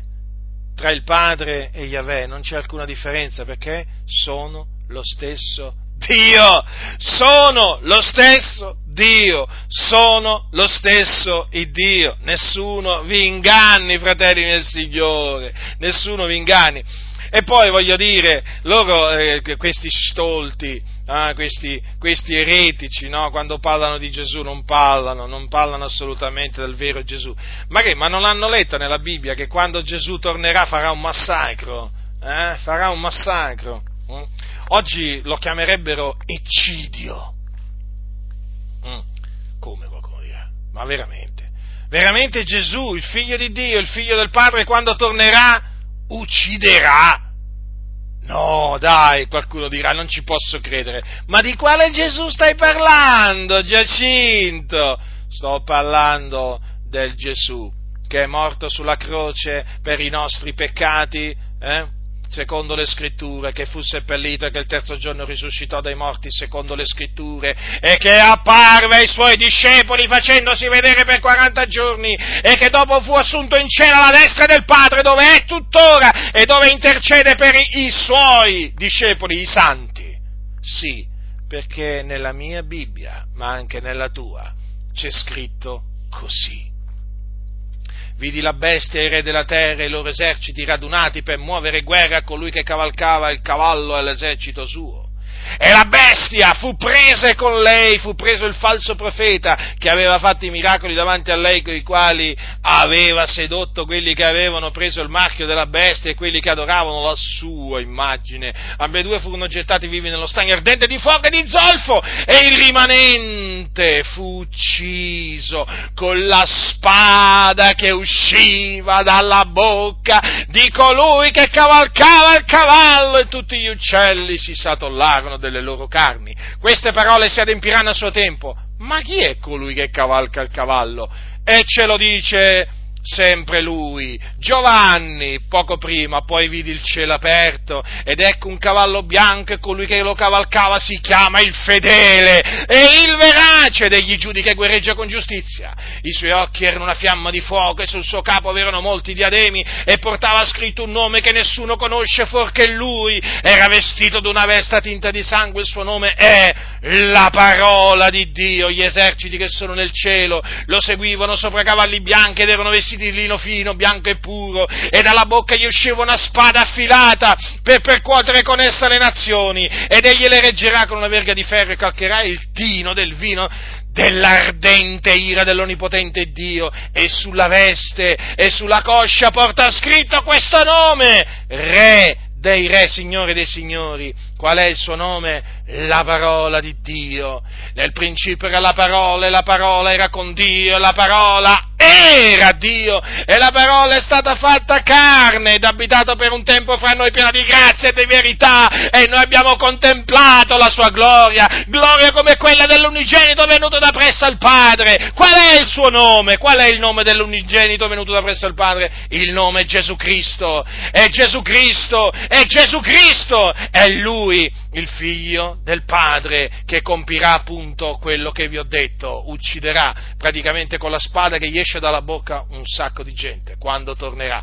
A: Tra il Padre e Yahweh non c'è alcuna differenza perché sono lo stesso Dio, sono lo stesso Dio, sono lo stesso Dio, nessuno vi inganni, fratelli nel Signore, nessuno vi inganni. E poi voglio dire, loro, eh, questi stolti, ah, questi, questi, eretici, no? quando parlano di Gesù non parlano, non parlano assolutamente del vero Gesù. Ma che, ma non hanno letto nella Bibbia che quando Gesù tornerà farà un massacro? Eh? Farà un massacro. Mm? Oggi lo chiamerebbero eccidio. Mm. Come qualcuno dirà? Ma veramente? Veramente Gesù, il figlio di Dio, il figlio del Padre, quando tornerà ucciderà. No, dai, qualcuno dirà, non ci posso credere. Ma di quale Gesù stai parlando, Giacinto? Sto parlando del Gesù che è morto sulla croce per i nostri peccati, eh? Secondo le scritture, che fu seppellito e che il terzo giorno risuscitò dai morti, secondo le scritture, e che apparve ai suoi discepoli facendosi vedere per 40 giorni, e che dopo fu assunto in cielo alla destra del Padre, dove è tuttora, e dove intercede per i suoi discepoli, i santi. Sì, perché nella mia Bibbia, ma anche nella tua, c'è scritto così vidi la bestia i re della terra e i loro eserciti radunati per muovere guerra a colui che cavalcava il cavallo e l'esercito suo. E la bestia fu presa con lei, fu preso il falso profeta che aveva fatto i miracoli davanti a lei, con i quali aveva sedotto quelli che avevano preso il marchio della bestia e quelli che adoravano la sua immagine. Ambedue furono gettati vivi nello stagno ardente di fuoco e di zolfo e il rimanente fu ucciso con la spada che usciva dalla bocca di colui che cavalcava il cavallo e tutti gli uccelli si satollarono delle loro carni. Queste parole si adempiranno a suo tempo. Ma chi è colui che cavalca il cavallo? E ce lo dice sempre lui. Giovanni, poco prima, poi vidi il cielo aperto ed ecco un cavallo bianco e colui che lo cavalcava si chiama il fedele e il verace degli giudi che guerreggia con giustizia. I suoi occhi erano una fiamma di fuoco e sul suo capo avevano molti diademi e portava scritto un nome che nessuno conosce fuorché lui. Era vestito d'una vesta tinta di sangue, il suo nome è la parola di Dio. Gli eserciti che sono nel cielo lo seguivano sopra cavalli bianchi ed erano vestiti di lino fino, bianco e puro, e dalla bocca gli usciva una spada affilata per percuotere con essa le nazioni, ed egli le reggerà con una verga di ferro e calcherà il tino del vino dell'ardente ira dell'Onnipotente Dio e sulla veste e sulla coscia porta scritto questo nome, Re dei Re, Signore dei Signori. Qual è il suo nome? La parola di Dio. Nel principio era la parola e la parola era con Dio la parola era Dio e la parola è stata fatta carne ed abitato per un tempo fra noi piena di grazia e di verità e noi abbiamo contemplato la sua gloria, gloria come quella dell'unigenito venuto da presso al Padre. Qual è il suo nome? Qual è il nome dell'unigenito venuto da presso al Padre? Il nome è Gesù Cristo. È Gesù Cristo, è Gesù Cristo, è Lui, il figlio del Padre, che compirà appunto quello che vi ho detto, ucciderà praticamente con la spada che gli esce dalla bocca un sacco di gente quando tornerà.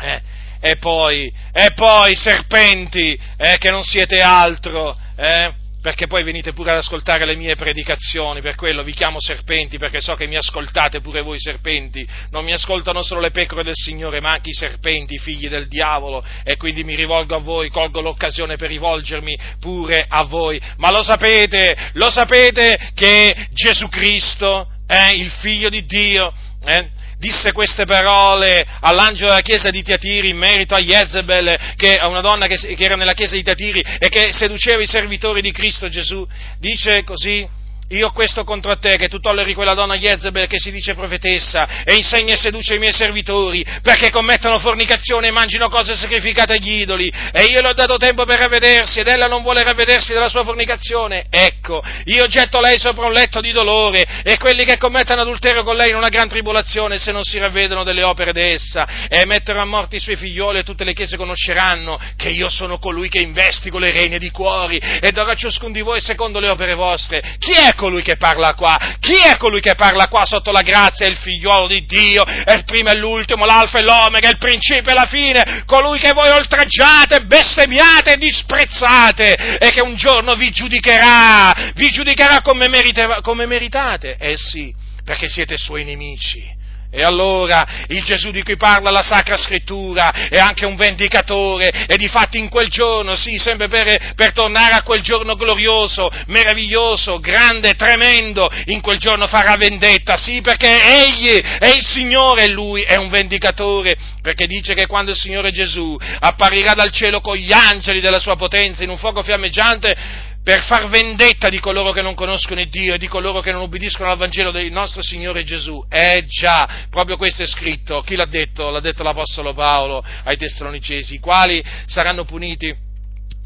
A: Eh? E poi, e poi, serpenti, eh, che non siete altro, eh? Perché poi venite pure ad ascoltare le mie predicazioni, per quello vi chiamo serpenti, perché so che mi ascoltate pure voi serpenti, non mi ascoltano solo le pecore del Signore, ma anche i serpenti, i figli del diavolo, e quindi mi rivolgo a voi, colgo l'occasione per rivolgermi pure a voi, ma lo sapete, lo sapete che Gesù Cristo è il figlio di Dio, eh? Disse queste parole all'angelo della chiesa di Tiatiri in merito a Jezebel, che è una donna che, che era nella chiesa di Tiatiri e che seduceva i servitori di Cristo Gesù. Dice così, io ho questo contro te, che tu tolleri quella donna Jezebel che si dice profetessa e insegna e seduce i miei servitori perché commettono fornicazione e mangino cose sacrificate agli idoli. E io le ho dato tempo per ravvedersi ed ella non vuole ravvedersi della sua fornicazione. Ecco, io getto lei sopra un letto di dolore e quelli che commettono adulterio con lei in una gran tribolazione se non si ravvedono delle opere di essa e metterò a morte i suoi figlioli e tutte le chiese conosceranno che io sono colui che investigo le regne di cuori e darò a ciascun di voi secondo le opere vostre. Chi è colui che parla qua? Chi è colui che parla qua sotto la grazia? È il figliuolo di Dio, è il primo e l'ultimo, l'alfa e l'omega, il principio e la fine, colui che voi oltraggiate, bestemmiate e disprezzate e che un giorno vi giudicherà, vi giudicherà come, merite, come meritate. Eh sì, perché siete suoi nemici. E allora il Gesù di cui parla la Sacra Scrittura è anche un vendicatore. E di fatti in quel giorno, sì, sempre per, per, tornare a quel giorno glorioso, meraviglioso, grande, tremendo, in quel giorno farà vendetta, sì, perché egli è il Signore e lui è un vendicatore, perché dice che quando il Signore Gesù apparirà dal cielo con gli angeli della sua potenza in un fuoco fiammeggiante, per far vendetta di coloro che non conoscono il Dio e di coloro che non obbediscono al Vangelo del nostro Signore Gesù. Eh già, proprio questo è scritto. Chi l'ha detto? L'ha detto l'Apostolo Paolo ai Tessalonicesi, i quali saranno puniti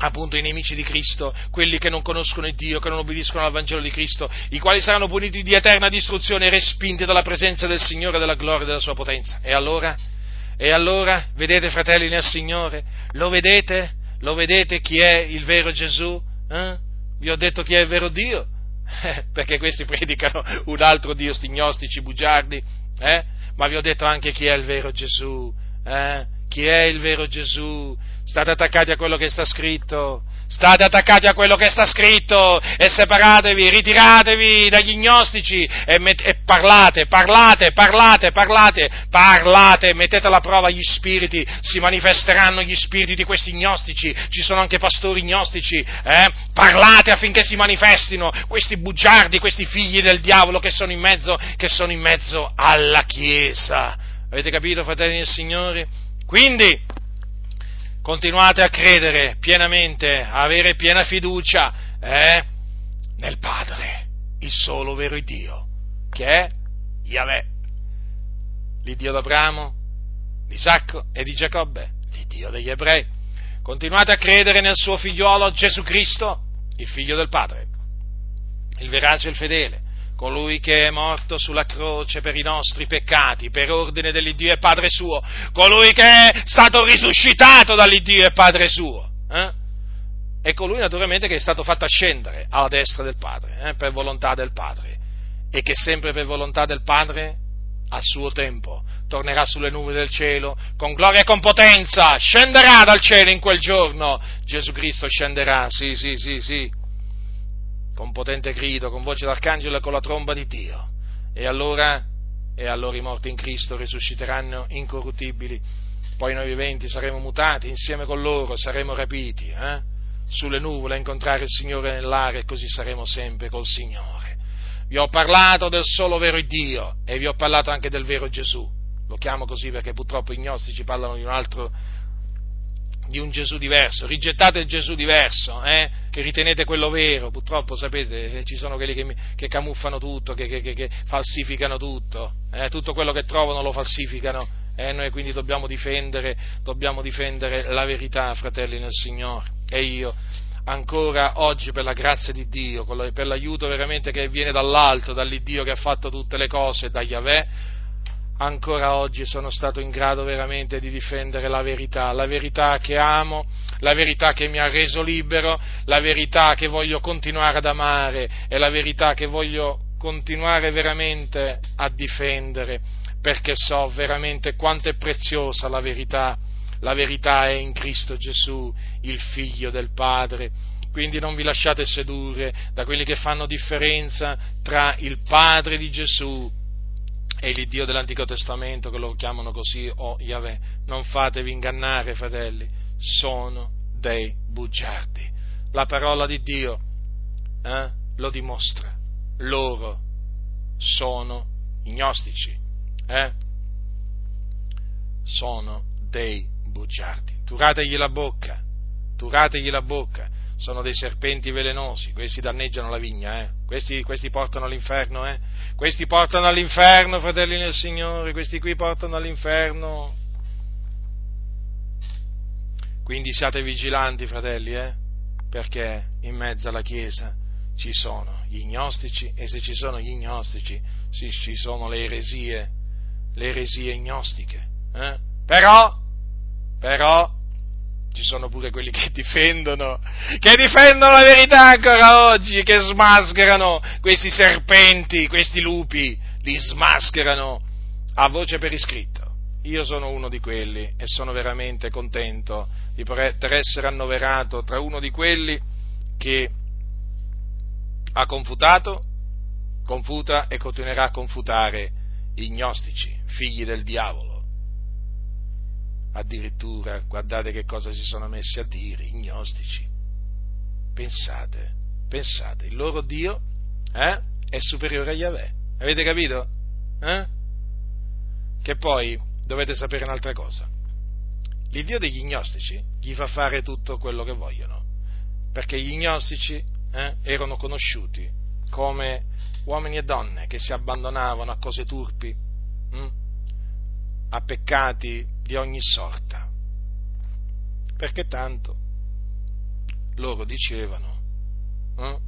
A: appunto i nemici di Cristo, quelli che non conoscono il Dio, che non obbediscono al Vangelo di Cristo, i quali saranno puniti di eterna distruzione e respinti dalla presenza del Signore, della gloria e della sua potenza. E allora? E allora? Vedete, fratelli nel Signore? Lo vedete? Lo vedete chi è il vero Gesù? Eh? Vi ho detto chi è il vero Dio? Eh, perché questi predicano un altro Dio, sti gnostici bugiardi, eh? ma vi ho detto anche chi è il vero Gesù, eh? chi è il vero Gesù, state attaccati a quello che sta scritto, State attaccati a quello che sta scritto e separatevi, ritiratevi dagli gnostici e, met- e, parlate, parlate, parlate, parlate, parlate, mettete alla prova gli spiriti, si manifesteranno gli spiriti di questi gnostici, ci sono anche pastori gnostici, eh? parlate affinché si manifestino questi bugiardi, questi figli del diavolo che sono in mezzo, che sono in mezzo alla Chiesa. Avete capito, fratelli del Signore? Quindi, continuate a credere pienamente, a avere piena fiducia eh, nel Padre, il solo vero Dio, che è Yahweh, l'Iddio d'Abramo, di Isacco e di Giacobbe, l'Iddio degli ebrei. Continuate a credere nel suo figliuolo Gesù Cristo, il figlio del Padre, il verace e il fedele, colui che è morto sulla croce per i nostri peccati, per ordine dell'Iddio e Padre suo, colui che è stato risuscitato dall'Iddio e Padre suo, eh? e colui naturalmente che è stato fatto ascendere alla destra del Padre, eh? per volontà del Padre, e che sempre per volontà del Padre, a suo tempo, tornerà sulle nuvole del cielo, con gloria e con potenza, scenderà dal cielo in quel giorno, Gesù Cristo scenderà, sì, sì, sì, sì, con potente grido, con voce d'arcangelo e con la tromba di Dio. E allora, e allora i morti in Cristo risusciteranno incorruttibili, poi noi viventi saremo mutati, insieme con loro saremo rapiti, eh? sulle nuvole a incontrare il Signore nell'aria e così saremo sempre col Signore. Vi ho parlato del solo vero Dio e vi ho parlato anche del vero Gesù. Lo chiamo così perché purtroppo i gnostici parlano di un altro di un Gesù diverso, rigettate il Gesù diverso, eh, che ritenete quello vero, purtroppo sapete ci sono quelli che, che camuffano tutto, che, che, che falsificano tutto, eh, tutto quello che trovano lo falsificano, e eh, noi quindi dobbiamo difendere, dobbiamo difendere la verità, fratelli nel Signore, e io ancora oggi per la grazia di Dio, per l'aiuto veramente che viene dall'alto, dall'Iddio che ha fatto tutte le cose, da Yahweh, ancora oggi sono stato in grado veramente di difendere la verità, la verità che amo, la verità che mi ha reso libero, la verità che voglio continuare ad amare e la verità che voglio continuare veramente a difendere, perché so veramente quanto è preziosa la verità. La verità è in Cristo Gesù, il Figlio del Padre. Quindi non vi lasciate sedurre da quelli che fanno differenza tra il Padre di Gesù è l'Iddio dell'Antico Testamento che lo chiamano così o Yahweh. Non fatevi ingannare, fratelli, sono dei bugiardi. La parola di Dio eh, lo dimostra. Loro sono gnostici, eh? sono dei bugiardi. Turategli la bocca, turategli la bocca sono dei serpenti velenosi, questi danneggiano la vigna, eh? questi, questi, portano all'inferno, eh? questi portano all'inferno, fratelli nel Signore, questi qui portano all'inferno. Quindi siate vigilanti, fratelli, eh? perché in mezzo alla Chiesa ci sono gli gnostici e se ci sono gli gnostici sì, ci sono le eresie, le eresie gnostiche. Eh? Però, però, ci sono pure quelli che difendono, che difendono la verità ancora oggi, che smascherano questi serpenti, questi lupi, li smascherano a voce per iscritto. Io sono uno di quelli e sono veramente contento di poter essere annoverato tra uno di quelli che ha confutato, confuta e continuerà a confutare i gnostici, figli del diavolo addirittura guardate che cosa si sono messi a dire, i gnostici. Pensate, pensate, il loro Dio eh, è superiore a Yahweh. Avete capito? Eh? Che poi dovete sapere un'altra cosa. L'Iddio degli gnostici gli fa fare tutto quello che vogliono, perché gli gnostici eh, erano conosciuti come uomini e donne che si abbandonavano a cose turpi, hm? a peccati di ogni sorta. Perché tanto loro dicevano, eh?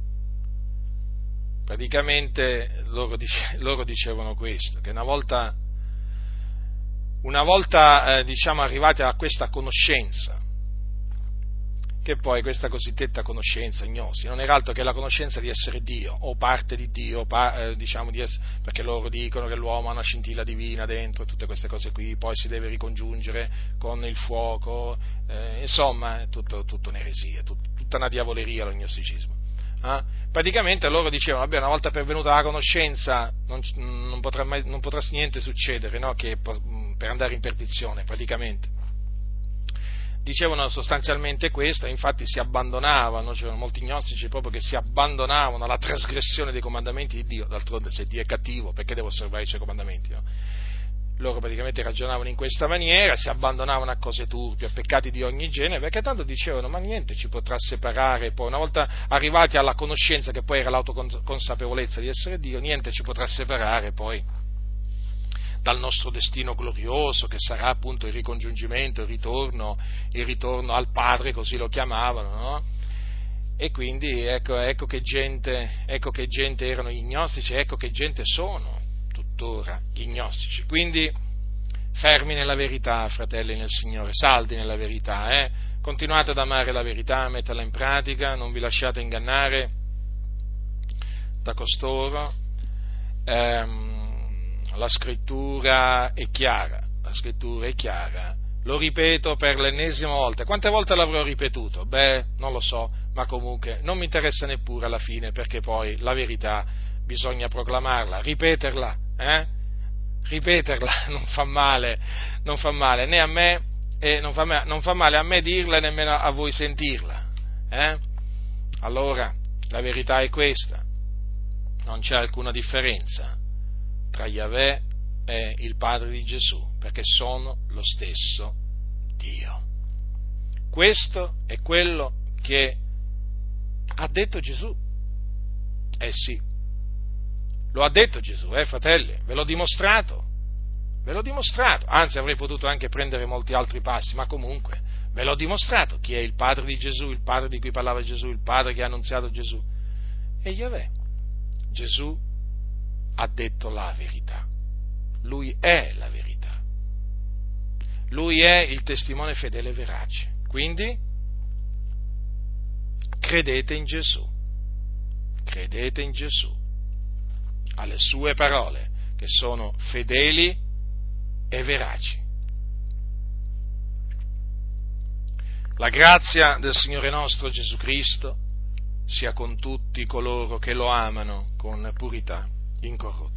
A: praticamente loro, dice, loro, dicevano questo, che una volta, una volta eh, diciamo, arrivati a questa conoscenza che poi questa cosiddetta conoscenza, gnosi, non era altro che la conoscenza di essere Dio, o parte di Dio, eh, diciamo di essere, perché loro dicono che l'uomo ha una scintilla divina dentro, tutte queste cose qui, poi si deve ricongiungere con il fuoco, eh, insomma, è tutto, tutto un'eresia, tut, tutta una diavoleria l'ognosticismo. Eh? Praticamente loro dicevano, vabbè, una volta pervenuta la conoscenza non, non, potrà, mai, non potrà niente succedere no? che per andare in perdizione, praticamente dicevano sostanzialmente questo, infatti si abbandonavano, c'erano molti gnostici proprio che si abbandonavano alla trasgressione dei comandamenti di Dio, d'altronde se Dio è cattivo perché devo osservare i suoi comandamenti? No? Loro praticamente ragionavano in questa maniera, si abbandonavano a cose turpi, a peccati di ogni genere, perché tanto dicevano ma niente ci potrà separare, poi una volta arrivati alla conoscenza che poi era l'autoconsapevolezza di essere Dio, niente ci potrà separare poi dal nostro destino glorioso, che sarà appunto il ricongiungimento, il ritorno, il ritorno al Padre, così lo chiamavano, no? E quindi ecco, ecco, che gente, ecco che gente erano gli gnostici, ecco che gente sono tuttora gli gnostici. Quindi fermi nella verità, fratelli nel Signore, saldi nella verità, eh? continuate ad amare la verità, metterla in pratica, non vi lasciate ingannare da costoro. Ehm, la scrittura è chiara, la scrittura è chiara, lo ripeto per l'ennesima volta. Quante volte l'avrò ripetuto? Beh, non lo so, ma comunque non mi interessa neppure alla fine perché poi la verità bisogna proclamarla, ripeterla, eh? ripeterla non fa male, non fa male né a me e non fa, non fa male a me dirla e nemmeno a voi sentirla. Eh? Allora, la verità è questa, non c'è alcuna differenza tra Yahweh e il Padre di Gesù, perché sono lo stesso Dio. Questo è quello che ha detto Gesù. Eh sì, lo ha detto Gesù, eh fratelli, ve l'ho dimostrato, ve l'ho dimostrato, anzi avrei potuto anche prendere molti altri passi, ma comunque ve l'ho dimostrato chi è il padre di Gesù, il padre di cui parlava Gesù, il padre che ha annunziato Gesù. E Yahweh, Gesù ha detto la verità, lui è la verità, lui è il testimone fedele e verace, quindi credete in Gesù, credete in Gesù, alle sue parole, che sono fedeli e veraci. La grazia del Signore nostro Gesù Cristo sia con tutti coloro che lo amano con purità incorrotta.